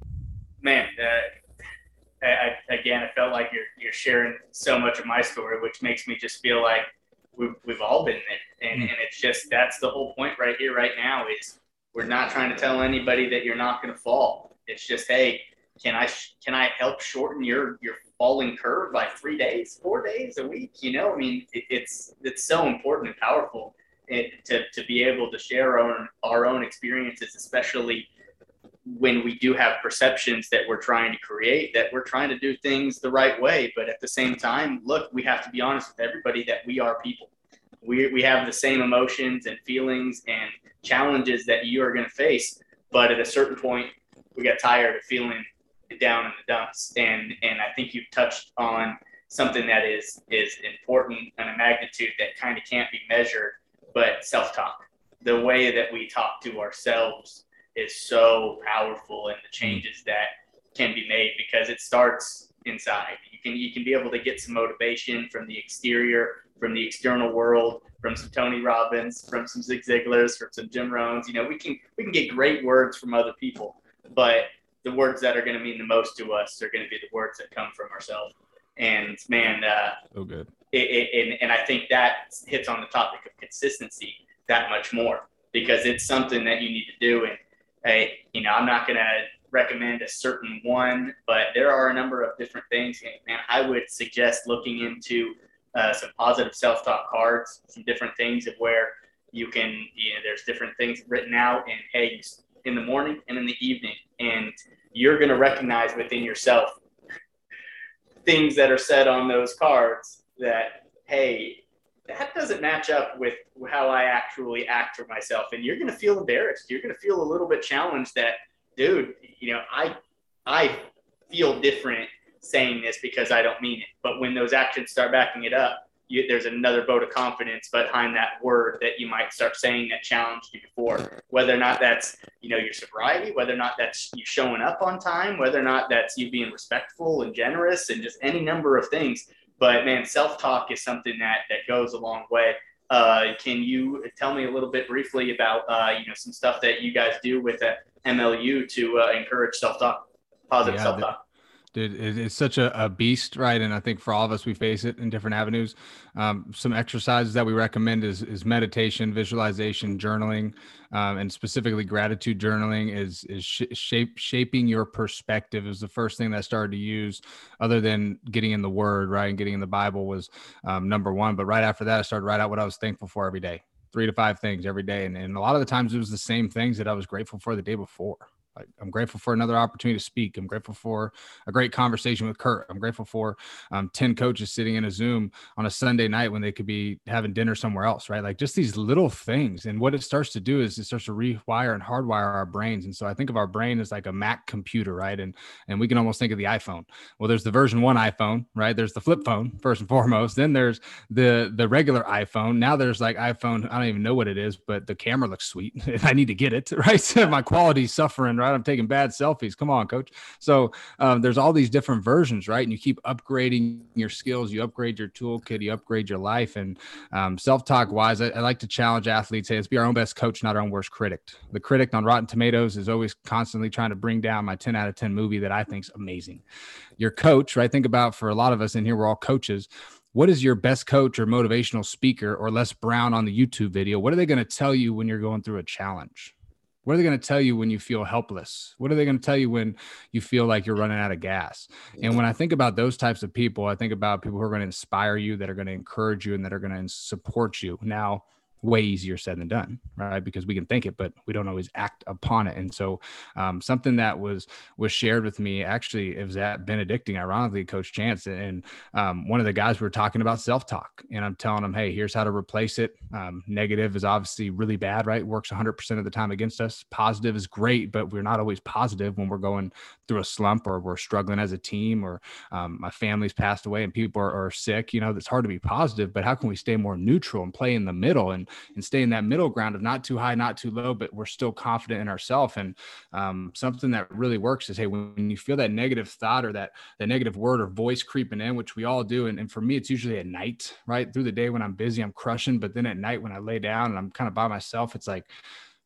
Man, uh, I, again, I felt like you're you're sharing so much of my story, which makes me just feel like we've, we've all been there. And, mm. and it's just that's the whole point right here, right now is we're not trying to tell anybody that you're not going to fall. It's just, hey, can I can I help shorten your your falling curve by three days, four days, a week? You know, I mean, it, it's it's so important and powerful it, to to be able to share our own, our own experiences, especially when we do have perceptions that we're trying to create, that we're trying to do things the right way. But at the same time, look, we have to be honest with everybody that we are people. We, we have the same emotions and feelings and challenges that you are going to face. But at a certain point, we got tired of feeling down in the dumps. And, and I think you've touched on something that is, is important and a magnitude that kind of can't be measured, but self talk. The way that we talk to ourselves is so powerful and the changes that can be made because it starts inside. You can you can be able to get some motivation from the exterior, from the external world, from some Tony Robbins, from some Zig Ziglars, from some Jim Rohns. You know, we can we can get great words from other people, but the words that are going to mean the most to us are going to be the words that come from ourselves. And man, uh, so good. It, it, and, and I think that hits on the topic of consistency that much more because it's something that you need to do. And hey, you know, I'm not going to recommend a certain one, but there are a number of different things. And I would suggest looking into uh, some positive self-talk cards, some different things of where you can, you know, there's different things written out and hey, in the morning and in the evening, and you're going to recognize within yourself (laughs) things that are said on those cards that hey that doesn't match up with how I actually act for myself. And you're going to feel embarrassed. You're going to feel a little bit challenged that, dude, you know, I, I feel different saying this because I don't mean it. But when those actions start backing it up, you, there's another vote of confidence behind that word that you might start saying that challenged you before. Whether or not that's you know your sobriety, whether or not that's you showing up on time, whether or not that's you being respectful and generous, and just any number of things. But man, self talk is something that that goes a long way. Uh, can you tell me a little bit briefly about uh, you know some stuff that you guys do with MLU to uh, encourage self talk, positive yeah, self talk? Dude, it's such a, a, beast, right? And I think for all of us, we face it in different avenues. Um, some exercises that we recommend is, is meditation, visualization, journaling, um, and specifically gratitude journaling is is sh- shape shaping your perspective is the first thing that I started to use, other than getting in the Word, right, and getting in the Bible was um, number one. But right after that, I started write out what I was thankful for every day, three to five things every day, and, and a lot of the times it was the same things that I was grateful for the day before I'm grateful for another opportunity to speak. I'm grateful for a great conversation with Kirk. I'm grateful for um, 10 coaches sitting in a Zoom on a Sunday night when they could be having dinner somewhere else, right? Like just these little things. And what it starts to do is it starts to rewire and hardwire our brains. And so I think of our brain as like a Mac computer, right? And and we can almost think of the iPhone. Well, there's the version one iPhone, right? There's the flip phone first and foremost. Then there's the the regular iPhone. Now there's like iPhone. I don't even know what it is, but the camera looks sweet. (laughs) If I need to get it, (laughs) right? So my quality's suffering, right? Right? I'm taking bad selfies. Come on, coach. So um, there's all these different versions, right? And you keep upgrading your skills. You upgrade your toolkit. You upgrade your life. And um, self-talk wise, I, I, like to challenge athletes. Say, let's be our own best coach, not our own worst critic. The critic on Rotten Tomatoes is always constantly trying to bring down my 10 out of 10 movie that I think is amazing. Your coach, right? Think about for a lot of us in here, we're all coaches what is your best coach or motivational speaker or Les Brown on the YouTube video? What are they going to tell you when you're going through a challenge? What are they going to tell you when you feel helpless? What are they going to tell you when you feel like you're running out of gas? And when I think about those types of people, I think about people who are going to inspire you, that are going to encourage you, and that are going to support you. Now, way easier said than done right? Because we can think it but we don't always act upon it. And so um, something that was was shared with me actually it was at benedictine ironically coach chance and um, one of the guys we were talking about self-talk. And i'm telling him hey here's how to replace it. Um, negative is obviously really bad right? Works 100% of the time against us. Positive is great but we're not always positive when we're going through a slump or we're struggling as a team or um, my family's passed away and people are, are sick. You know it's hard to be positive but how can we stay more neutral and play in the middle? And and stay in that middle ground of not too high, not too low, but we're still confident in ourselves. And um, something that really works is, hey, when, you feel that negative thought or that that negative word or voice creeping in, which we all do, and, and for me, it's usually at night, right? Through the day when I'm busy, I'm crushing, but then at night when I lay down and I'm kind of by myself, it's like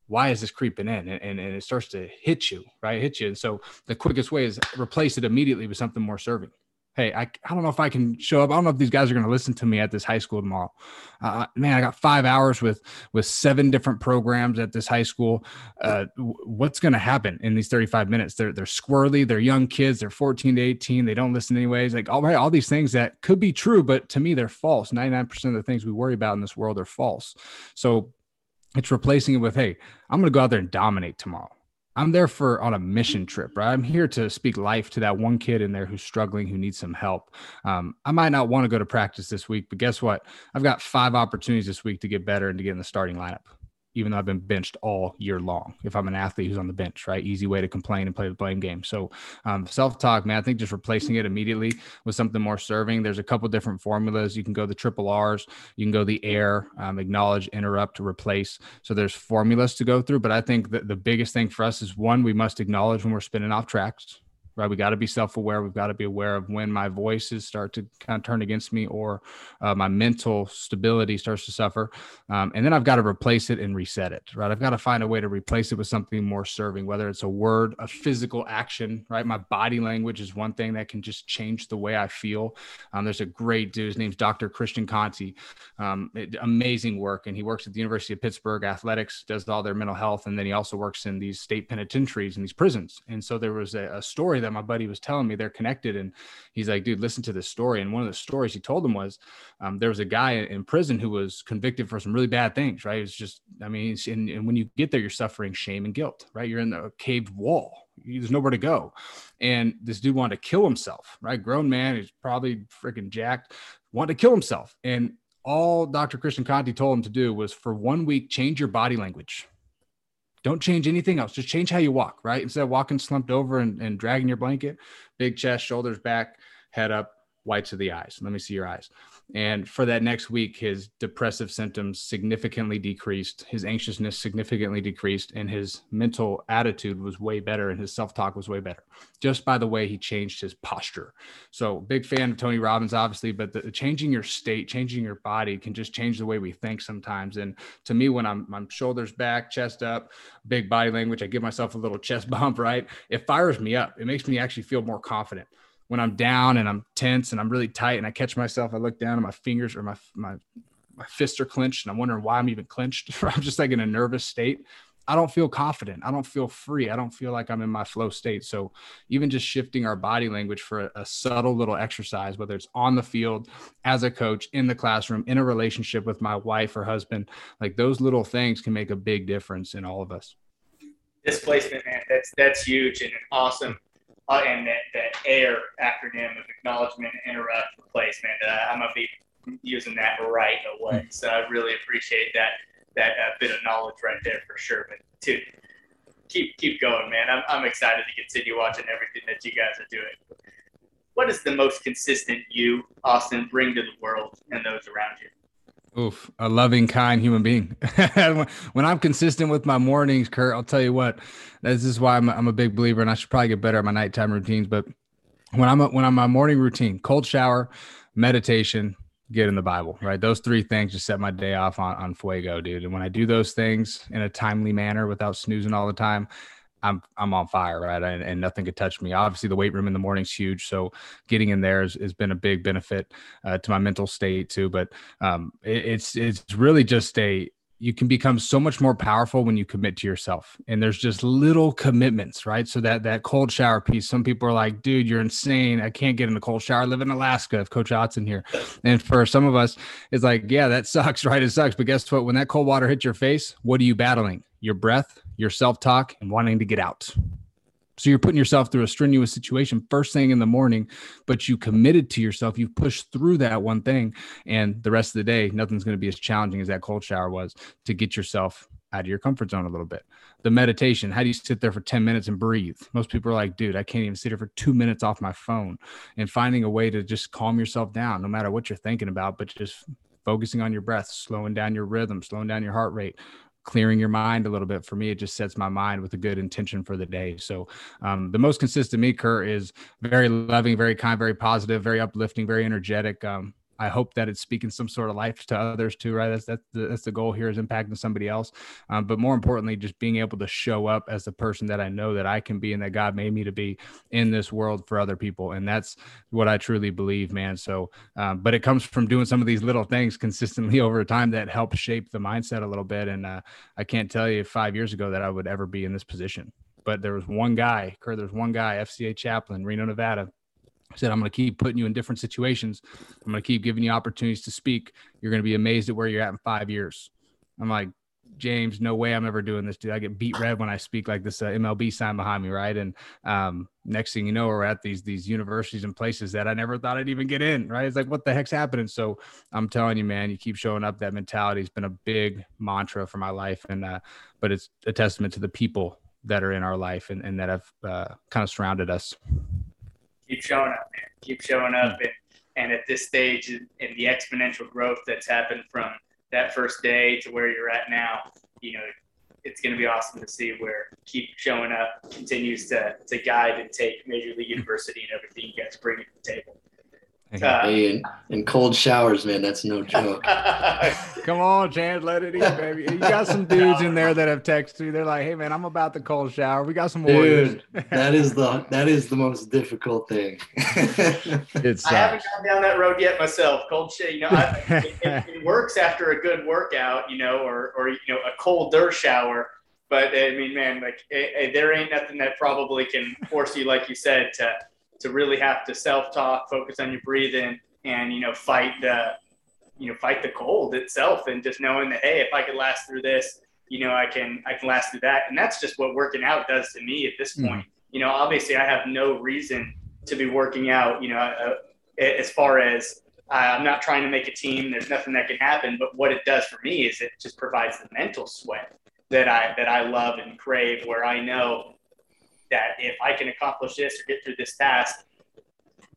why is this creeping in and, and, and, it starts to hit you right hit you and so the quickest way is replace it immediately with something more serving hey, I, I don't know if I can show up. I don't know if these guys are going to listen to me at this high school tomorrow. Uh, man, I got five hours with with seven different programs at this high school. Uh, what's going to happen in these 35 minutes? They're they're squirrely. They're young kids. They're 14 to 18. They don't listen anyways. Like all right, all these things that could be true, but to me they're false. 99% of the things we worry about in this world are false. So it's replacing it with, hey, I'm going to go out there and dominate tomorrow. I'm there for on a mission trip, right? I'm here to speak life to that one kid in there who's struggling, who needs some help. Um, I might not want to go to practice this week, but guess what? I've got five opportunities this week to get better and to get in the starting lineup. Even though I've been benched all year long. If I'm an athlete who's on the bench, right? Easy way to complain and play the blame game. So, um, self talk, man, I think just replacing it immediately with something more serving. There's a couple different formulas. You can go the triple R's, you can go the air, um, acknowledge, interrupt, replace. So, there's formulas to go through. But I think that the biggest thing for us is one, we must acknowledge when we're spinning off tracks right? We got to be self aware. We've got to be aware of when my voices start to kind of turn against me or uh, my mental stability starts to suffer. Um, and then I've got to replace it and reset it, right? I've got to find a way to replace it with something more serving, whether it's a word, a physical action, right? My body language is one thing that can just change the way I feel. Um, there's a great dude. His name's Dr. Christian Conte. Um, it, amazing work. And he works at the University of Pittsburgh Athletics, does all their mental health. And then he also works in these state penitentiaries and these prisons. And so there was a, a story that my buddy was telling me they're connected and he's like dude listen to this story. And one of the stories he told him was um, there was a guy in prison who was convicted for some really bad things right? It's just i mean and, and when you get there you're suffering shame and guilt right? You're in a caved wall. There's nowhere to go. And this dude wanted to kill himself right? Grown man he's probably freaking jacked wanted to kill himself. And all dr christian Conte told him to do was for one week change your body language don't change anything else. Just change how you walk, right? Instead of walking slumped over and, and dragging your blanket, big chest, shoulders back, head up, whites of the eyes. Let me see your eyes. And for that next week, his depressive symptoms significantly decreased, his anxiousness significantly decreased, and his mental attitude was way better, and his self talk was way better just by the way he changed his posture. So, big fan of Tony Robbins, obviously, but the, changing your state, changing your body can just change the way we think sometimes. And to me, when I'm, I'm shoulders back, chest up, big body language, I give myself a little chest bump, right? It fires me up. It makes me actually feel more confident when I'm down and I'm tense and I'm really tight and I catch myself, I look down and my fingers or my my my fists are clenched and I'm wondering why I'm even clenched. (laughs) I'm just like in a nervous state. I don't feel confident. I don't feel free. I don't feel like I'm in my flow state. So even just shifting our body language for a, a subtle little exercise, whether it's on the field, as a coach, in the classroom, in a relationship with my wife or husband, like those little things can make a big difference in all of us. Displacement, man, that's that's huge and awesome uh, and that, that AIR acronym of acknowledgement, interrupt, replacement. Uh, I'm gonna be using that right away. Hmm. So I really appreciate that that uh, bit of knowledge right there for sure. But to keep keep going, man. I'm I'm excited to continue watching everything that you guys are doing. What is the most consistent you, Austin, bring to the world and those around you? Oof, a loving, kind human being. (laughs) when I'm consistent with my mornings, Kirk, I'll tell you what, this is why I'm, I'm a big believer, and I should probably get better at my nighttime routines. But when I'm when I'm my morning routine, cold shower, meditation, get in the Bible, right? Those three things just set my day off on, on fuego, dude. And when I do those things in a timely manner without snoozing all the time, I'm I'm on fire, right? And, and, nothing could touch me. Obviously, the weight room in the morning is huge, so getting in there has, has been a big benefit uh, to my mental state too. But um, it, it's it's really just a you can become so much more powerful when you commit to yourself and there's just little commitments right? So that that cold shower piece some people are like dude you're insane. I can't get in a cold shower. I live in alaska if coach Otson here. And for some of us it's like yeah that sucks (laughs) right? It sucks. But guess what? When that cold water hits your face what are you battling? Your breath your self-talk and wanting to get out so you're putting yourself through a strenuous situation first thing in the morning, but you committed to yourself. You've pushed through that one thing, and the rest of the day, nothing's going to be as challenging as that cold shower was to get yourself out of your comfort zone a little bit. The meditation, how do you sit there for 10 minutes and breathe? Most people are like, dude, I can't even sit here for two minutes off my phone. And finding a way to just calm yourself down, no matter what you're thinking about, but just focusing on your breath, slowing down your rhythm, slowing down your heart rate, clearing your mind a little bit for me it just sets my mind with a good intention for the day. So um, the most consistent me kirk is very loving very kind very positive very uplifting very energetic um, I hope that it's speaking some sort of life to others too, right? That's that's the, that's the goal here is impacting somebody else. Um, but more importantly, just being able to show up as the person that I know that I can be and that God made me to be in this world for other people, and that's what I truly believe, man. So, um, but it comes from doing some of these little things consistently (laughs) over time that help shape the mindset a little bit. And uh, I can't tell you five years ago that I would ever be in this position. But there was one guy, Kirk, there's one guy, FCA chaplain, Reno, Nevada, said, I'm going to keep putting you in different situations. I'm going to keep giving you opportunities to speak. You're going to be amazed at where you're at in five years. I'm like, James, no way I'm ever doing this, dude. I get beat red when I speak like this uh, MLB sign behind me, right? And um, next thing you know, we're at these these universities and places that I never thought I'd even get in, right? It's like, what the heck's happening? So I'm telling you, man, you keep showing up. That mentality has been a big mantra for my life, and uh, but it's a testament to the people that are in our life and, and that have uh, kind of surrounded us. Keep showing up, man. Keep showing up, and and at this stage in the exponential growth that's happened from that first day to where you're at now, you know, it's going to be awesome to see where keep showing up continues to, to guide and take Major League University and everything you guys bring to the table. Uh, hey, and, and, cold showers, man, that's no joke. (laughs) Come on, Chad, let it eat, baby. You got some (laughs) dudes in there that have texted you. They're like, "Hey, man, I'm about the cold shower. We got some Dude, that is the (laughs) that is the most difficult thing. it's. I haven't gone down that road yet myself. Cold shower, you know, I, it, it, works after a good workout, you know, or or you know, a colder shower. But I mean, man, like it, eh, eh, there ain't nothing that probably can force you, like you said, to to really have to self-talk, focus on your breathing, and you know fight the you know fight the cold itself, and just knowing that hey, if I could last through this, you know I can I can last through that, and that's just what working out does to me at this hmm. point. Mm. You know, obviously I have no reason to be working out. You know, uh, as far as uh, I'm not trying to make a team. There's nothing that can happen. But what it does for me is it just provides the mental sweat that I that I love and crave, where I know that if I can accomplish this or get through this task,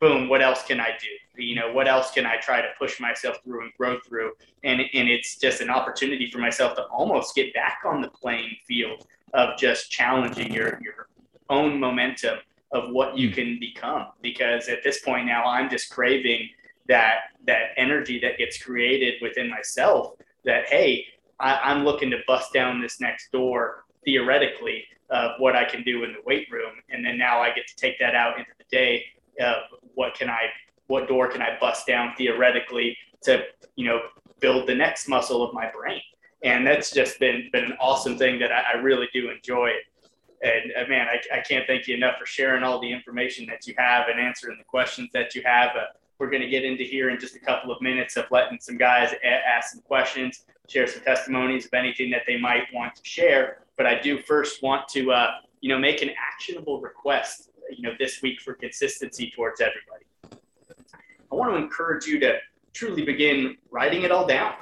boom, what else can I do? You know, what else can I try to push myself through and grow through? And and it's just an opportunity for myself to almost get back on the playing field of just challenging your your own momentum of what you hmm. can become. Because at this point now, I'm just craving that that energy that gets created within myself. That hey, I, I'm looking to bust down this next door theoretically of what I can do in the weight room, and then now I get to take that out into the day of what can I, what door can I bust down theoretically to, you know, build the next muscle of my brain. And that's just been been an awesome thing that I, I really do enjoy. And uh, man, I, I can't thank you enough for sharing all the information that you have and answering the questions that you have. Uh, we're going to get into here in just a couple of minutes of letting some guys a- ask some questions, share some testimonies of anything that they might want to share but I do first want to, uh, you know, make an actionable request, you know, this week for consistency towards everybody. I want to encourage you to truly begin writing it all down,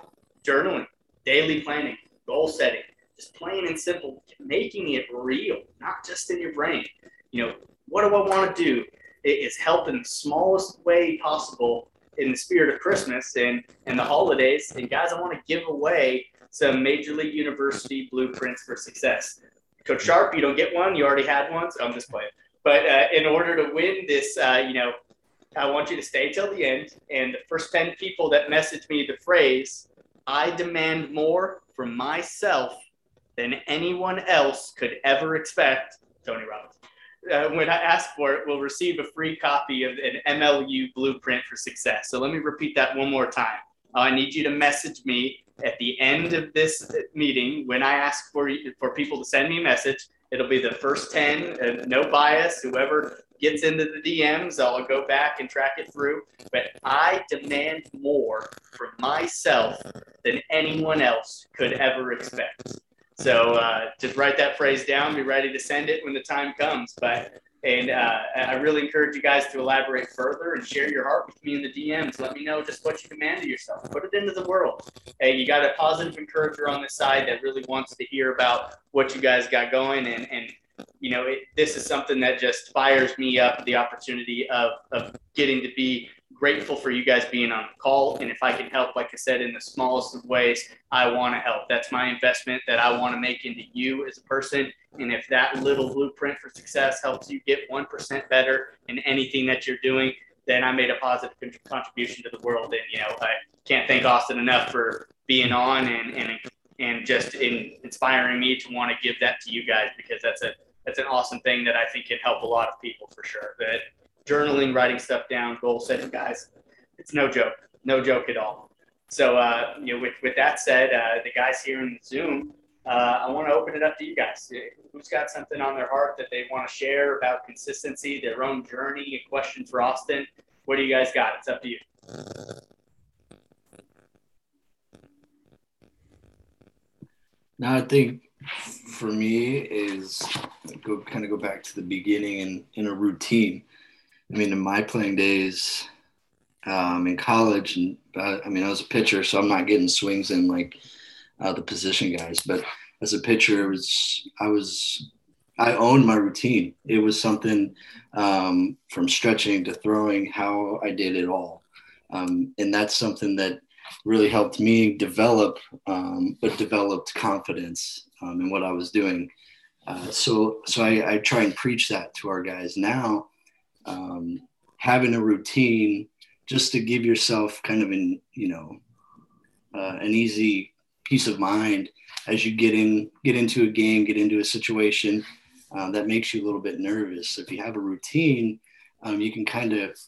journaling, daily planning, goal setting, just plain and simple, making it real, not just in your brain. You know, what do I want to do? It is help in the smallest way possible in the spirit of Christmas and, and the holidays. And guys, I want to give away some Major League University blueprints for success. Coach Sharp, you don't get one. You already had one, so I'm just playing. But uh, in order to win this, uh, you know, I want you to stay till the end. And the first 10 people that message me the phrase, I demand more from myself than anyone else could ever expect, Tony Robbins. Uh, when I ask for it, will receive a free copy of an MLU blueprint for success. So let me repeat that one more time. I need you to message me at the end of this meeting, when I ask for for people to send me a message, it'll be the first 10, uh, no bias, whoever gets into the DMs, I'll go back and track it through. But I demand more from myself than anyone else could ever expect. So uh, just write that phrase down, be ready to send it when the time comes. But and uh, I really encourage you guys to elaborate further and share your heart with me in the DMs. Let me know just what you demanded yourself. Put it into the world. Hey, you got a positive encourager on the side that really wants to hear about what you guys got going. And, and you know, it, this is something that just fires me up the opportunity of, of getting to be grateful for you guys being on the call. And if I can help, like I said, in the smallest of ways, I want to help. That's my investment that I want to make into you as a person. And if that little blueprint for success helps you get 1% better in anything that you're doing, then I made a positive contribution to the world. And, you know, I can't thank Austin enough for being on and, and, and just in inspiring me to want to give that to you guys because that's a, that's an awesome thing that I think can help a lot of people for sure. But journaling, writing stuff down, goal setting, guys. It's no joke, no joke at all. So, uh, you know, with, with that said, uh, the guys here in the Zoom, uh, I want to open it up to you guys. Who's got something on their heart that they want to share about consistency, their own journey, a question for Austin? What do you guys got? It's up to you. Now I think for me is go kind of go back to the beginning and in a routine. I mean, in my playing days um, in college, and uh, I mean, I was a pitcher, so I'm not getting swings in like uh, the position guys. But as a pitcher, it was I was I owned my routine. It was something um, from stretching to throwing, how I did it all, um, and that's something that really helped me develop, um, but developed confidence um, in what I was doing. Uh, so, so I, I, try and preach that to our guys now. Um, having a routine just to give yourself kind of an, you know, uh, an easy peace of mind as you get in, get into a game, get into a situation uh, that makes you a little bit nervous. If you have a routine, um, you can kind of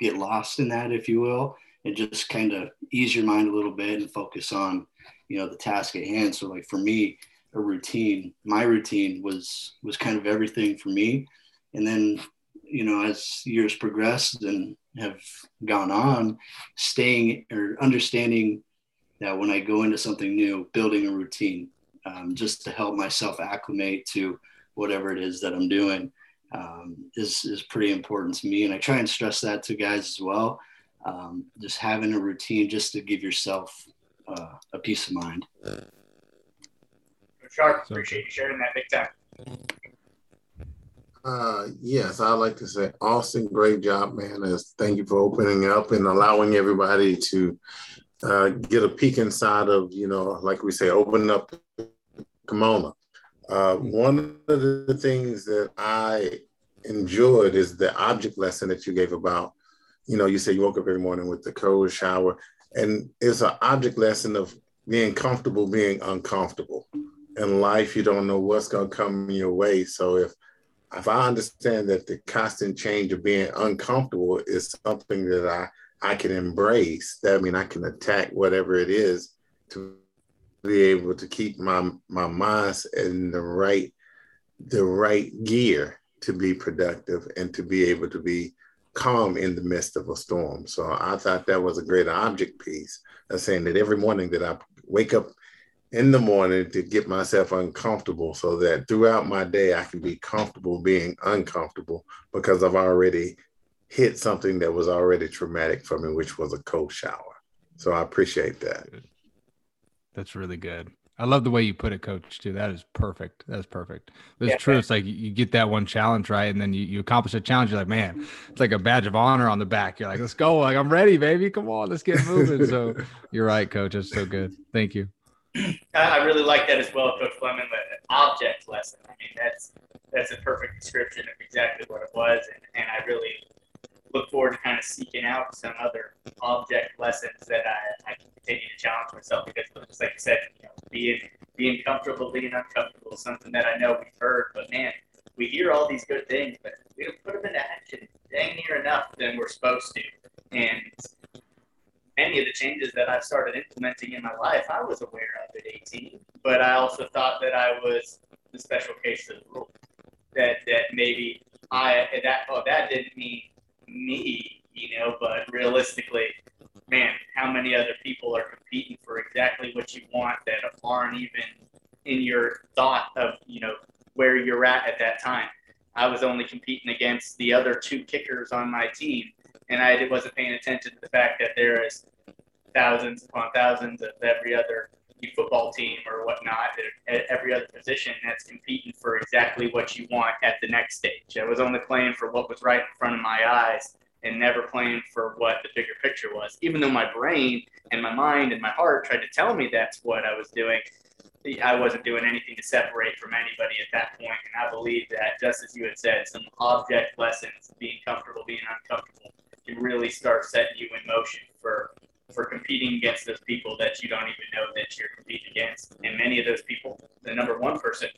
get lost in that, if you will, and just kind of ease your mind a little bit and focus on you know the task at hand so like for me a routine my routine was was kind of everything for me and then you know as years progressed and have gone on staying or understanding that when i go into something new building a routine um, just to help myself acclimate to whatever it is that i'm doing um, is is pretty important to me and i try and stress that to guys as well um, just having a routine just to give yourself uh, a peace of mind. Sharp, appreciate you sharing that big time. Uh, yes, I'd like to say, Austin, great job, man. As thank you for opening up and allowing everybody to uh, get a peek inside of, you know, like we say, open up kimono. Uh, one of the things that I enjoyed is the object lesson that you gave about you know, you say you woke up every morning with the cold shower, and it's an object lesson of being comfortable being uncomfortable. In life, you don't know what's going to come your way. So if if I understand that the constant change of being uncomfortable is something that I I can embrace, that I mean I can attack whatever it is to be able to keep my my mind in the right the right gear to be productive and to be able to be calm in the midst of a storm. So I thought that was a great object piece of saying that every morning that I wake up in the morning to get myself uncomfortable so that throughout my day I can be comfortable being uncomfortable because I've already hit something that was already traumatic for me, which was a cold shower. So I appreciate that. That's really good. I love the way you put it, coach, too. That is perfect. That's perfect. It's yeah, true. It's like you get that one challenge, right? And then you, you accomplish a challenge. You're like, man, it's like a badge of honor on the back. You're like, let's go. Like, I'm ready, baby. Come on, let's get moving. so (laughs) you're right, coach. That's so good. Thank you. I really like that as well, Coach Fleming. The object lesson. I mean, that's that's a perfect description of exactly what it was. And, and I really look forward to kind of seeking out some other object lessons that I, I can continue to challenge myself because, just like you said, you know, being being comfortable, being uncomfortable is something that I know we've heard, but man, we hear all these good things, but we don't put them into action dang near enough than we're supposed to. And many of the changes that I've started implementing in my life, I was aware of at 18, but I also thought that I was the special case of the rule. That that maybe I that oh that didn't mean me, you know, but realistically, man, how many other people are competing for exactly what you want that aren't even in your thought of, you know, where you're at at that time. I was only competing against the other two kickers on my team, and I wasn't paying attention to the fact that there is thousands upon thousands of every other football team or whatnot at every other position that's competing for exactly what you want at the next stage. I was only playing for what was right in front of my eyes and never playing for what the bigger picture was. Even though my brain and my mind and my heart tried to tell me that's what I was doing, I wasn't doing anything to separate from anybody at that point. And I believe that, just as you had said, some object lessons, being comfortable, being uncomfortable, can really start setting you in motion for for competing against those people that you don't even know that you're competing against. And many of those people, the number one person,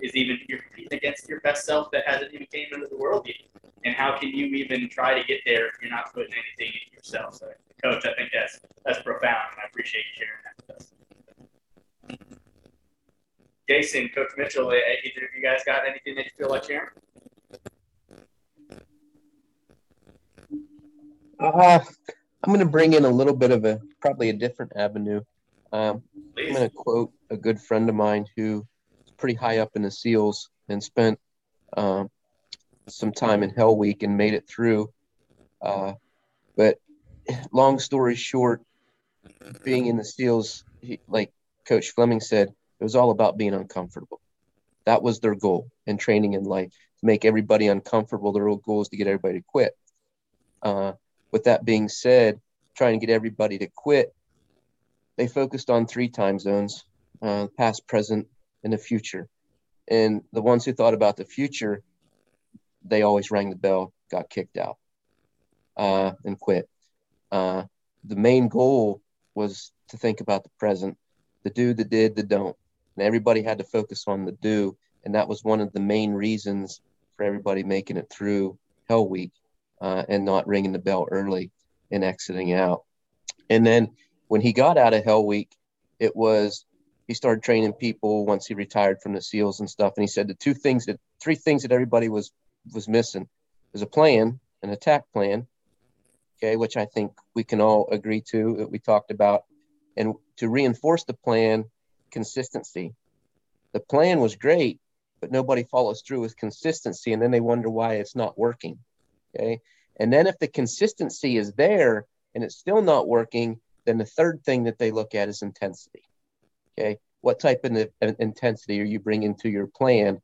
is even you're competing against your best self that hasn't even came into the world yet. And how can you even try to get there if you're not putting anything in yourself? So, coach, I think that's that's profound, I appreciate you sharing that with us. Jason, Coach Mitchell, uh, either of you guys got anything that you feel like sharing? Uh, I'm going to bring in a little bit of a probably a different avenue. Um, I'm going to quote a good friend of mine who is pretty high up in the SEALs and spent um, some time in Hell Week and made it through. Uh, but long story short, being in the SEALs, he, like Coach Fleming said, it was all about being uncomfortable. That was their goal in training in life to make everybody uncomfortable. Their real goal is to get everybody to quit. Uh, with that being said, trying to get everybody to quit, they focused on three time zones uh, past, present, and the future. And the ones who thought about the future, they always rang the bell, got kicked out, uh, and quit. Uh, the main goal was to think about the present, the do, the did, the don't. And everybody had to focus on the do. And that was one of the main reasons for everybody making it through Hell Week uh, and not ringing the bell early and exiting out. And then when he got out of Hell Week, it was he started training people once he retired from the SEALs and stuff. And he said the two things that three things that everybody was was missing was a plan, an attack plan, okay, which I think we can all agree to that we talked about, and to reinforce the plan, consistency. The plan was great, but nobody follows through with consistency, and then they wonder why it's not working. Okay, and then if the consistency is there and it's still not working, then the third thing that they look at is intensity. Okay. What type of intensity are you bringing to your plan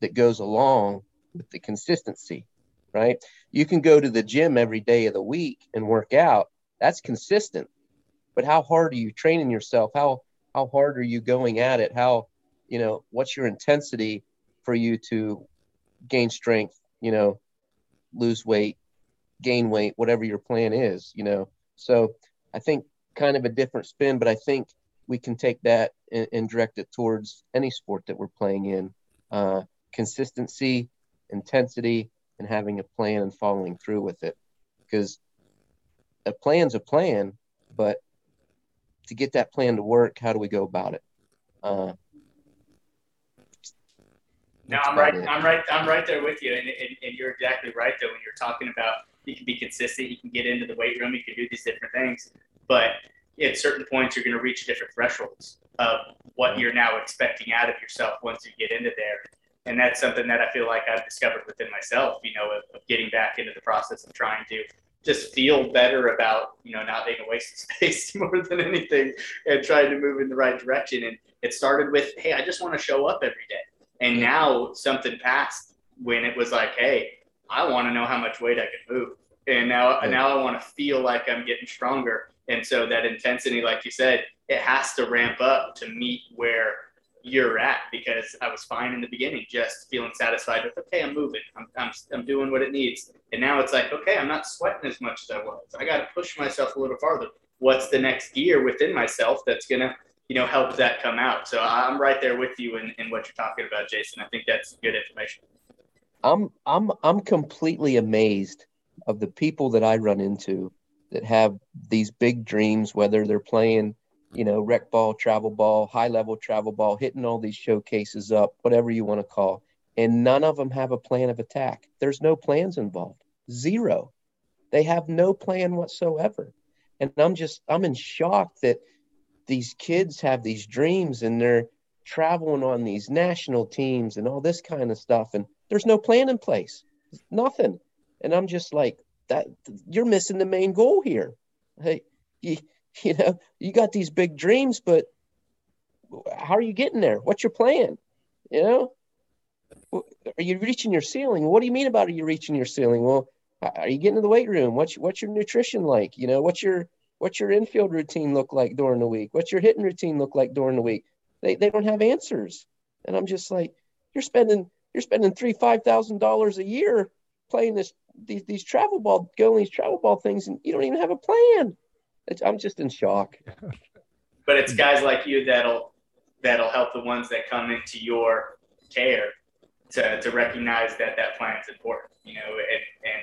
that goes along with the consistency? Right. You can go to the gym every day of the week and work out. That's consistent. But how hard are you training yourself? How how hard are you going at it? How, you know, what's your intensity for you to gain strength, you know, lose weight, gain weight, whatever your plan is, you know. So I think kind of a different spin, but I think we can take that and, and direct it towards any sport that we're playing in. Uh, consistency, intensity, and having a plan and following through with it. Because a plan's a plan, but to get that plan to work, how do we go about it? Uh, no, I'm right. It. I'm right. I'm right there with you, and, and, and, you're exactly right. Though when you're talking about you can be consistent, you can get into the weight room, you can do these different things, but at certain points, you're going to reach different thresholds of what you're now expecting out of yourself once you get into there. And that's something that I feel like I've discovered within myself, you know, of, of getting back into the process of trying to just feel better about, you know, not being a waste of (laughs) space more than anything and trying to move in the right direction. And it started with, hey, I just want to show up every day. And now something passed when it was like, hey, I want to know how much weight I can move. And now, yeah. now I want to feel like I'm getting stronger and so that intensity, like you said, it has to ramp up to meet where you're at because I was fine in the beginning, just feeling satisfied with, okay, I'm moving, I'm, I'm, I'm doing what it needs. And now it's like, okay, I'm not sweating as much as I was. I got to push myself a little farther. What's the next gear within myself that's going to, you know, help that come out? So I'm right there with you in, in what you're talking about, Jason. I think that's good information. I'm, I'm, I'm completely amazed of the people that I run into that have these big dreams, whether they're playing, you know, rec ball, travel ball, high level travel ball, hitting all these showcases up, whatever you want to call. And none of them have a plan of attack. There's no plans involved. Zero. They have no plan whatsoever. And I'm just, I'm in shock that these kids have these dreams and they're traveling on these national teams and all this kind of stuff. And there's no plan in place. Nothing. And I'm just like, that you're missing the main goal here. Hey, you, you know, you got these big dreams, but how are you getting there? What's your plan? You know, are you reaching your ceiling? What do you mean about are you reaching your ceiling? Well, are you getting to the weight room? What's what's your nutrition like? You know, what's your what's your infield routine look like during the week? What's your hitting routine look like during the week? They they don't have answers, and I'm just like, you're spending you're spending three five thousand dollars a year playing this these these travel ball going these travel ball things and you don't even have a plan. It's, I'm just in shock. (laughs) but it's guys like you that'll that'll help the ones that come into your care to, to recognize that that plan is important. You know, and, and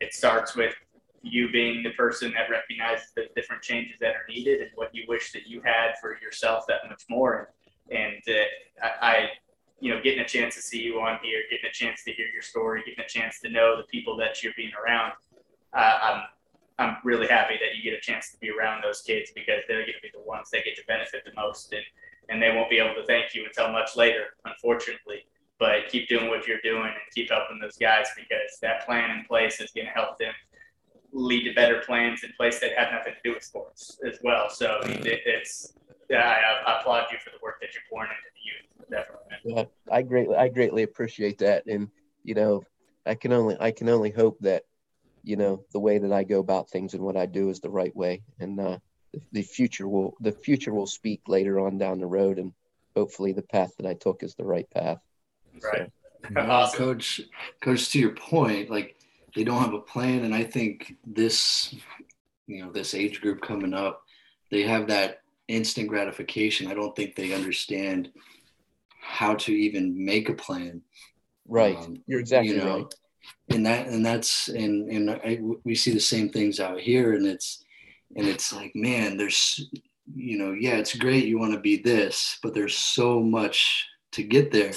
it starts with you being the person that recognizes the different changes that are needed and what you wish that you had for yourself that much more. And, uh, I, I you know, getting a chance to see you on here, getting a chance to hear your story, getting a chance to know the people that you're being around. Uh, I'm I'm really happy that you get a chance to be around those kids because they're going to be the ones that get to benefit the most, and and they won't be able to thank you until much later, unfortunately. But keep doing what you're doing and keep helping those guys because that plan in place is going to help them lead to better plans in place that have nothing to do with sports as well. So it, it's yeah, I, I, applaud you for the work that you're pouring into the youth. Definitely. Yeah, I greatly I greatly appreciate that, and you know, I can only I can only hope that you know the way that I go about things and what I do is the right way, and uh, the, the future will the future will speak later on down the road, and hopefully the path that I took is the right path. Right. So, (laughs) awesome. Coach, coach, to your point, like they don't have a plan, and I think this, you know, this age group coming up, they have that instant gratification. I don't think they understand how to even make a plan. Right. Um, You're exactly you know, right. And that and that's and and I, we see the same things out here, and it's and it's like, man, there's you know, yeah, it's great you want to be this, but there's so much to get there.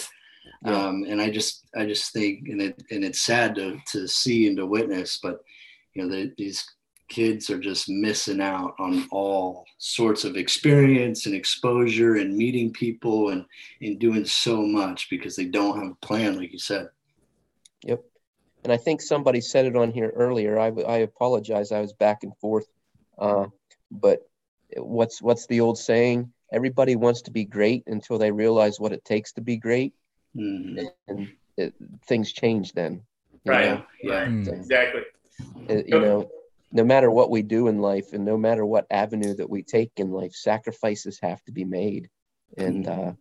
Yeah. Um, and I just I just think and it and it's sad to to see and to witness, but you know, the, these kids are just missing out on all sorts of experience and exposure and meeting people and, and doing so much because they don't have a plan, like you said. Yep. And I think somebody said it on here earlier. I, I apologize. I was back and forth. Uh, but what's what's the old saying? Everybody wants to be great until they realize what it takes to be great. Mm-hmm. And it, things change then. Right. Know? Yeah. Mm. Exactly. It, you know, no matter what we do in life and no matter what avenue that we take in life, sacrifices have to be made. And, uh,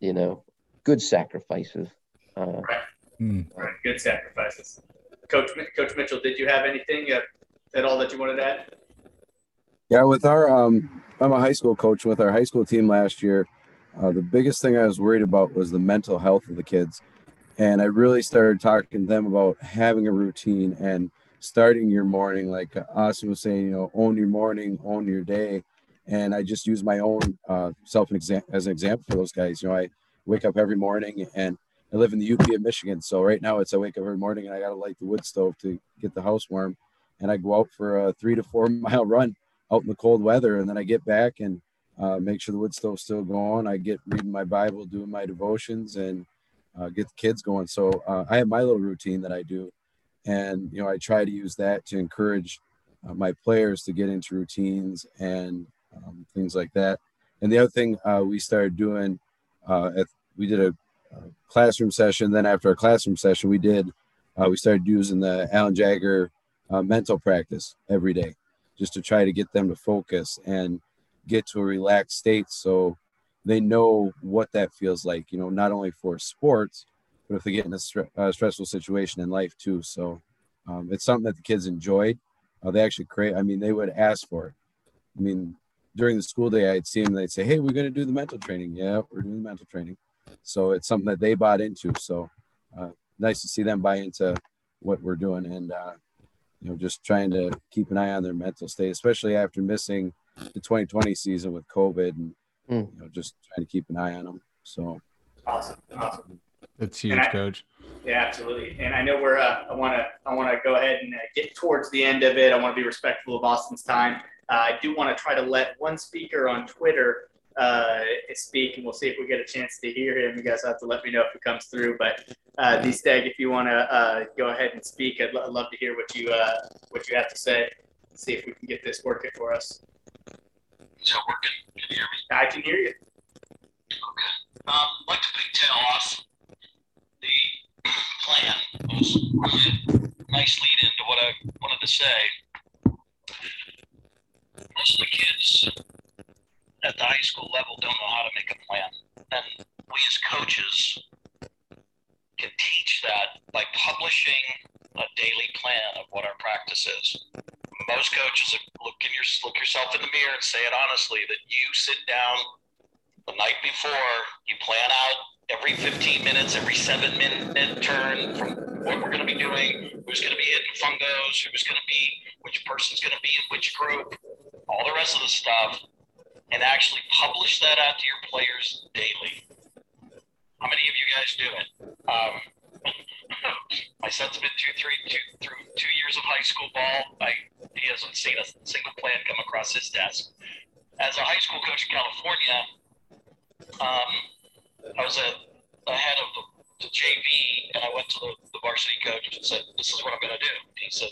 you know, good sacrifices. Uh, right. Mm. right. Good sacrifices. Coach, Coach Mitchell, did you have anything uh, at all that you wanted to add? Yeah, with our, um, I'm a high school coach with our high school team last year. Uh, the biggest thing I was worried about was the mental health of the kids. And I really started talking to them about having a routine and starting your morning, like Austin was saying, you know, own your morning, own your day. And I just use my own uh, self as an example for those guys. You know, I wake up every morning and I live in the UP of Michigan. So right now it's I wake up every morning and I got to light the wood stove to get the house warm. And I go out for a three to four (laughs) mile run out in the cold weather. And then I get back and uh, make sure the wood stove's still going. I get reading my Bible, doing my devotions, and uh, get the kids going. So uh, I have my little routine that I do and you know i try to use that to encourage uh, my players to get into routines and um, things like that and the other thing uh, we started doing uh, at, we did a, a, classroom session then after our classroom session we did we started using the Alan Jaeger mental practice every day just to try to get them to focus and get to a relaxed state so they know what that feels like you know not only for sports but if they get in a uh, stressful situation in life too. So um, it's something that the kids enjoyed. Uh, they actually create. I mean, they would ask for it. I mean, during the school day, I'd see them. They'd say, "Hey, we're going to do the mental training." Yeah, we're doing the mental training. So it's something that they bought into. So uh, nice to see them buy into what we're doing, and uh, you know, just trying to keep an eye on their mental state, especially after missing the 2020 season with COVID, and mm. you know, just trying to keep an eye on them. So awesome, awesome. That's huge, I, Coach. Yeah, absolutely. And I know we're. Uh, I want to. I want to go ahead and uh, get towards the end of it. I want to be respectful of Austin's time. Uh, I do want to try to let one speaker on Twitter uh, speak, and we'll see if we get a chance to hear him. You guys have to let me know if it comes through. But uh, D-Stag, if you want to uh, go ahead and speak, I'd, I'd, love to hear what you uh, what you have to say. See if we can get this working for us. Working? Can you hear me? I can hear you. Okay. Um, I'd like to detail off the (clears throat) plan. It was really a nice lead into what I wanted to say. Most of the kids at the high school level don't know how to make a plan. And we as coaches can teach that by publishing a daily plan of what our practice is. Most coaches look in your look yourself in the mirror and say it honestly that you sit down the night before, you plan out every 15 minutes, every seven minute turn from what we're going to be doing, who's going to be hitting fungos, who's going to be, which person's going to be in which group, all the rest of the stuff, and actually publish that out to your players daily. How many of you guys do it? Um, (laughs) my son's been two, three, two, through two years of high school ball. I he hasn't seen a single plan come across his desk. As a high school coach in California, um, I was a, a head of the, JV, and I went to the, the varsity coach and said, "This is what I'm going to do." He said,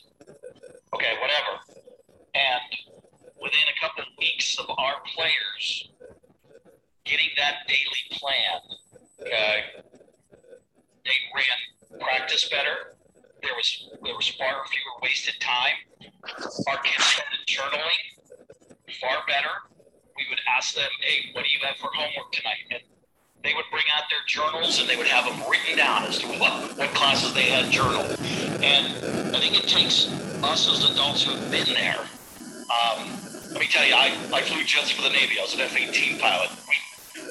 "Okay, whatever." And within a couple of weeks of our players getting that daily plan, they ran practice better. There was there was far fewer wasted time. Our kids started journaling far better. We would ask them, "Hey, what do you have for homework tonight?" And they would bring out their journals and they would have them written down as to what, what classes they had journaled. And I think it takes us as adults who have been there. Um, let me tell you, I, I flew jets for the Navy. I was an F-18 pilot. We,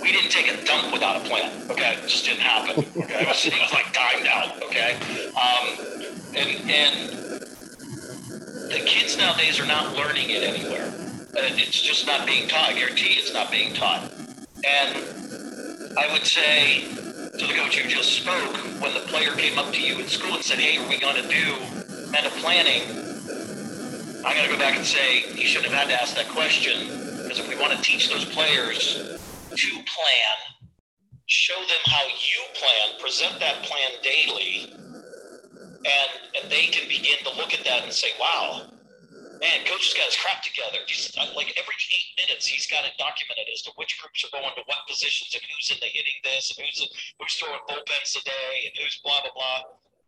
we didn't take a dump without a plan. Okay, it just didn't happen. Okay, it was, it was like timed out. Okay, um, and and the kids nowadays are not learning it anywhere. Uh, it's just not being taught. I guarantee it's not being taught. And I would say to the coach who just spoke, when the player came up to you in school and said, "Hey, are we going to do meta planning?" I'm going to go back and say he shouldn't have had to ask that question because if we want to teach those players to plan, show them how you plan, present that plan daily, and and they can begin to look at that and say, "Wow, man, coach has got his crap together." He's like every eight minutes, he's got it documented as to which groups are going to what positions and who's in the hitting this and who's who's throwing bullpens today and who's blah blah blah,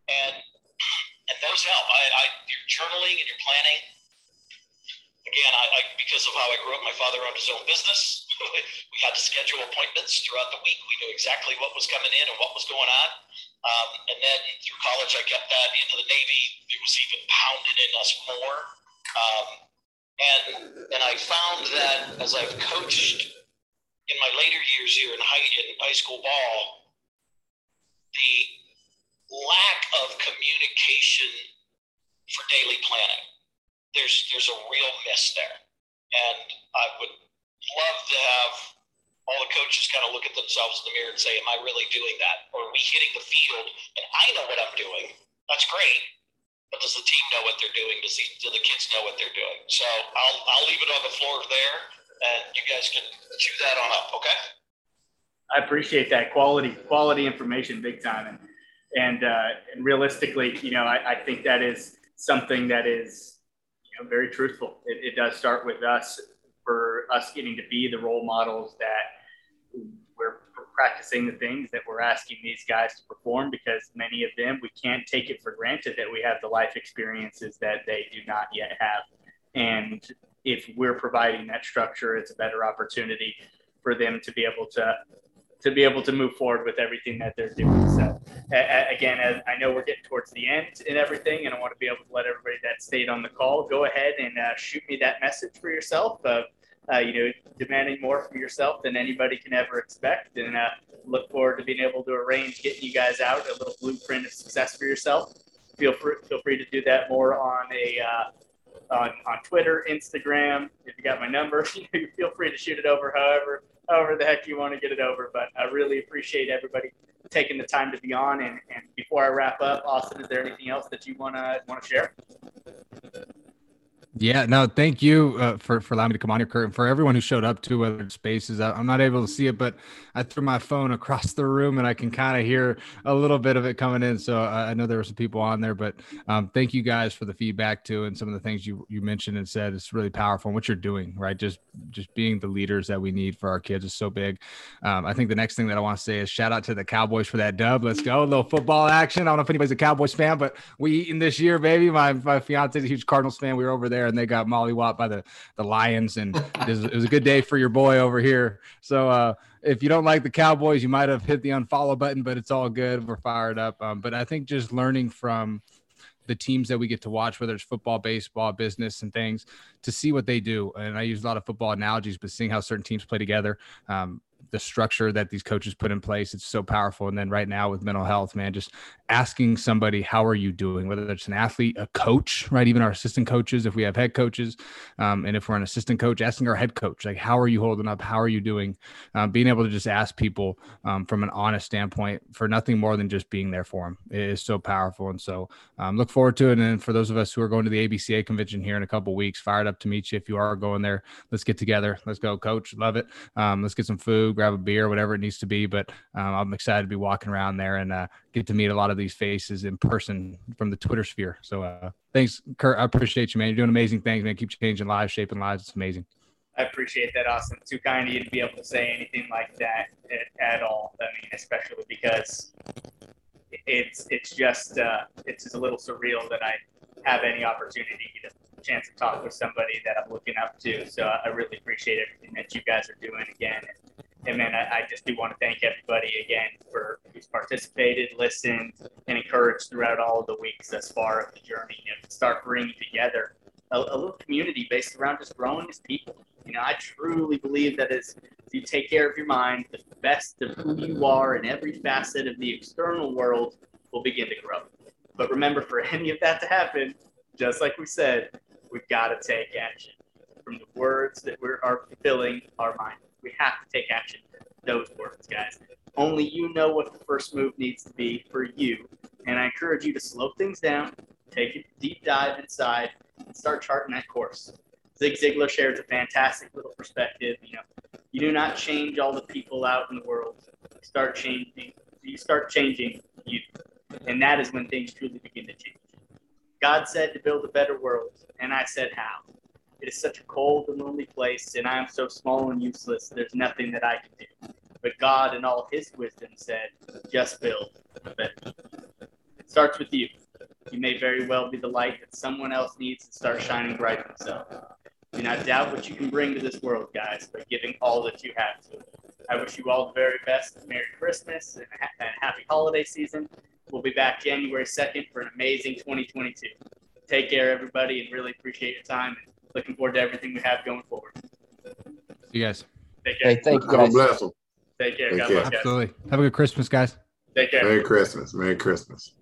and and those help. I, I you're journaling and you're planning again, I, I, because of how I grew up, my father owned his own business. (laughs) we had to schedule appointments throughout the week. We knew exactly what was coming in and what was going on. Um, and then through college, I kept that into the Navy. It was even pounded in us more. Um, and and I found that as I've coached in my later years here in high in high school ball, the lack of communication for daily planning there's there's a real miss there. And I would love to have all the coaches kind of look at themselves in the mirror and say, Am I really doing that? Or are we hitting the field and I know what I'm doing? That's great. But does the team know what they're doing? Does the, do the kids know what they're doing? So I'll, I'll leave it on the floor there and you guys can chew that on up, okay? I appreciate that quality, quality information, big time. And, and, uh, and realistically, you know, I, I think that is something that is know, very truthful. It, it does start with us for us getting to be the role models that we're practicing the things that we're asking these guys to perform because many of them we can't take it for granted that we have the life experiences that they do not yet have and if we're providing that structure it's a better opportunity for them to be able to to be able to move forward with everything that they're doing. So, again, as I know we're getting towards the end and everything, and I want to be able to let everybody that stayed on the call go ahead and uh, shoot me that message for yourself of, uh, you know, demanding more from yourself than anybody can ever expect. And uh, look forward to being able to arrange getting you guys out a little blueprint of success for yourself. Feel free, feel free to do that more on a uh, on, on Twitter, Instagram. If you got my number, (laughs) you feel free to shoot it over however however the heck you want to get it over. But I really appreciate everybody taking the time to be on. And, and before I wrap up, Austin, is there anything else that you want to share? Yeah, no, thank you uh, for for allowing me to come on here, Kirk, and for everyone who showed up to other spaces. I, am not able to see it, but I threw my phone across (laughs) the room and I can kind of hear a little bit of it coming in. So I, I know there were some people on there, but um, thank you guys for the feedback too, and some of the things you you mentioned and said. It's really powerful. And what you're doing, right? Just just being the leaders that we need for our kids is so big. Um, I think the next thing that I want to say is shout out to the Cowboys for that dub. Let's go, a little football action. I don't know if anybody's a Cowboys fan, but we eating this year, baby. My my fiance's a huge Cardinals fan. We were over there and they got Molly mollywopped by the the Lions, and (laughs) it was, it was, a good day for your boy over here. So uh, if you don't like the Cowboys, you might have hit the unfollow button, but it's all good. We're fired up. Um, but I think just learning from the teams that we get to watch, whether it's football, baseball, business, and things, to see what they do. And I use a lot of football analogies, but seeing how certain teams play together. Um, the structure that these coaches put in place. It's so powerful. And then right now with mental health, man, just asking somebody, how are you doing? Whether it's an athlete, a coach, right? Even our assistant coaches, if we have head coaches, um, and if we're an assistant coach, asking our head coach, like, how are you holding up? How are you doing? Um, being able to just ask people um, from an honest standpoint for nothing more than just being there for them is so powerful. And so um, look forward to it. And for those of us who are going to the ABCA convention here in a couple weeks, fired up to meet you. If you are going there, let's get together. Let's go, coach. Love it. Um, let's get some food, grab a beer, whatever it needs to be. But um, I'm excited to be walking around there and uh, get to meet a lot of these faces in person from the Twitter sphere. So uh, thanks, Kirk. I appreciate you, man. You're doing amazing things, man. Keep changing lives, shaping lives. It's amazing. I appreciate that, Austin. Too kind of you to be able to say anything like that at, at all. I mean, especially because it's it's just uh, it's just a little surreal that I have any opportunity to chance to talk with somebody that I'm looking up to. So I really appreciate everything that you guys are doing again. And, man, I, I just do want to thank everybody again for who's participated, listened, and encouraged throughout all of the weeks thus far of the journey and start bringing together a, a little community based around just growing as people. You know, I truly believe that as you take care of your mind, the best of who you are in every facet of the external world will begin to grow. But remember, for any of that to happen, just like we said, we've got to take action. From the words that we are filling our mind, we have to take action. Those words, guys. Only you know what the first move needs to be for you. And I encourage you to slow things down, take a deep dive inside, and start charting that course. Zig Ziglar shares a fantastic little perspective. You know, you do not change all the people out in the world. You start changing. You start changing you, and that is when things truly begin to change. God said to build a better world, and I said how. It is such a cold and lonely place, and I am so small and useless. There's nothing that I can do. But God, in all His wisdom, said, "Just build a better." It starts with you. You may very well be the light that someone else needs to start shining bright themselves. Do not doubt what you can bring to this world, guys, by giving all that you have to it. I wish you all the very best. Merry Christmas and, ha- and happy holiday season. We'll be back January 2nd for an amazing 2022. Take care, everybody, and really appreciate your time. And looking forward to everything we have going forward. See you guys. Take care. Hey, thank you God bless them. Take care. Take God care. bless, guys. Absolutely. Have a good Christmas, guys. Take care. Merry Christmas. Merry Christmas.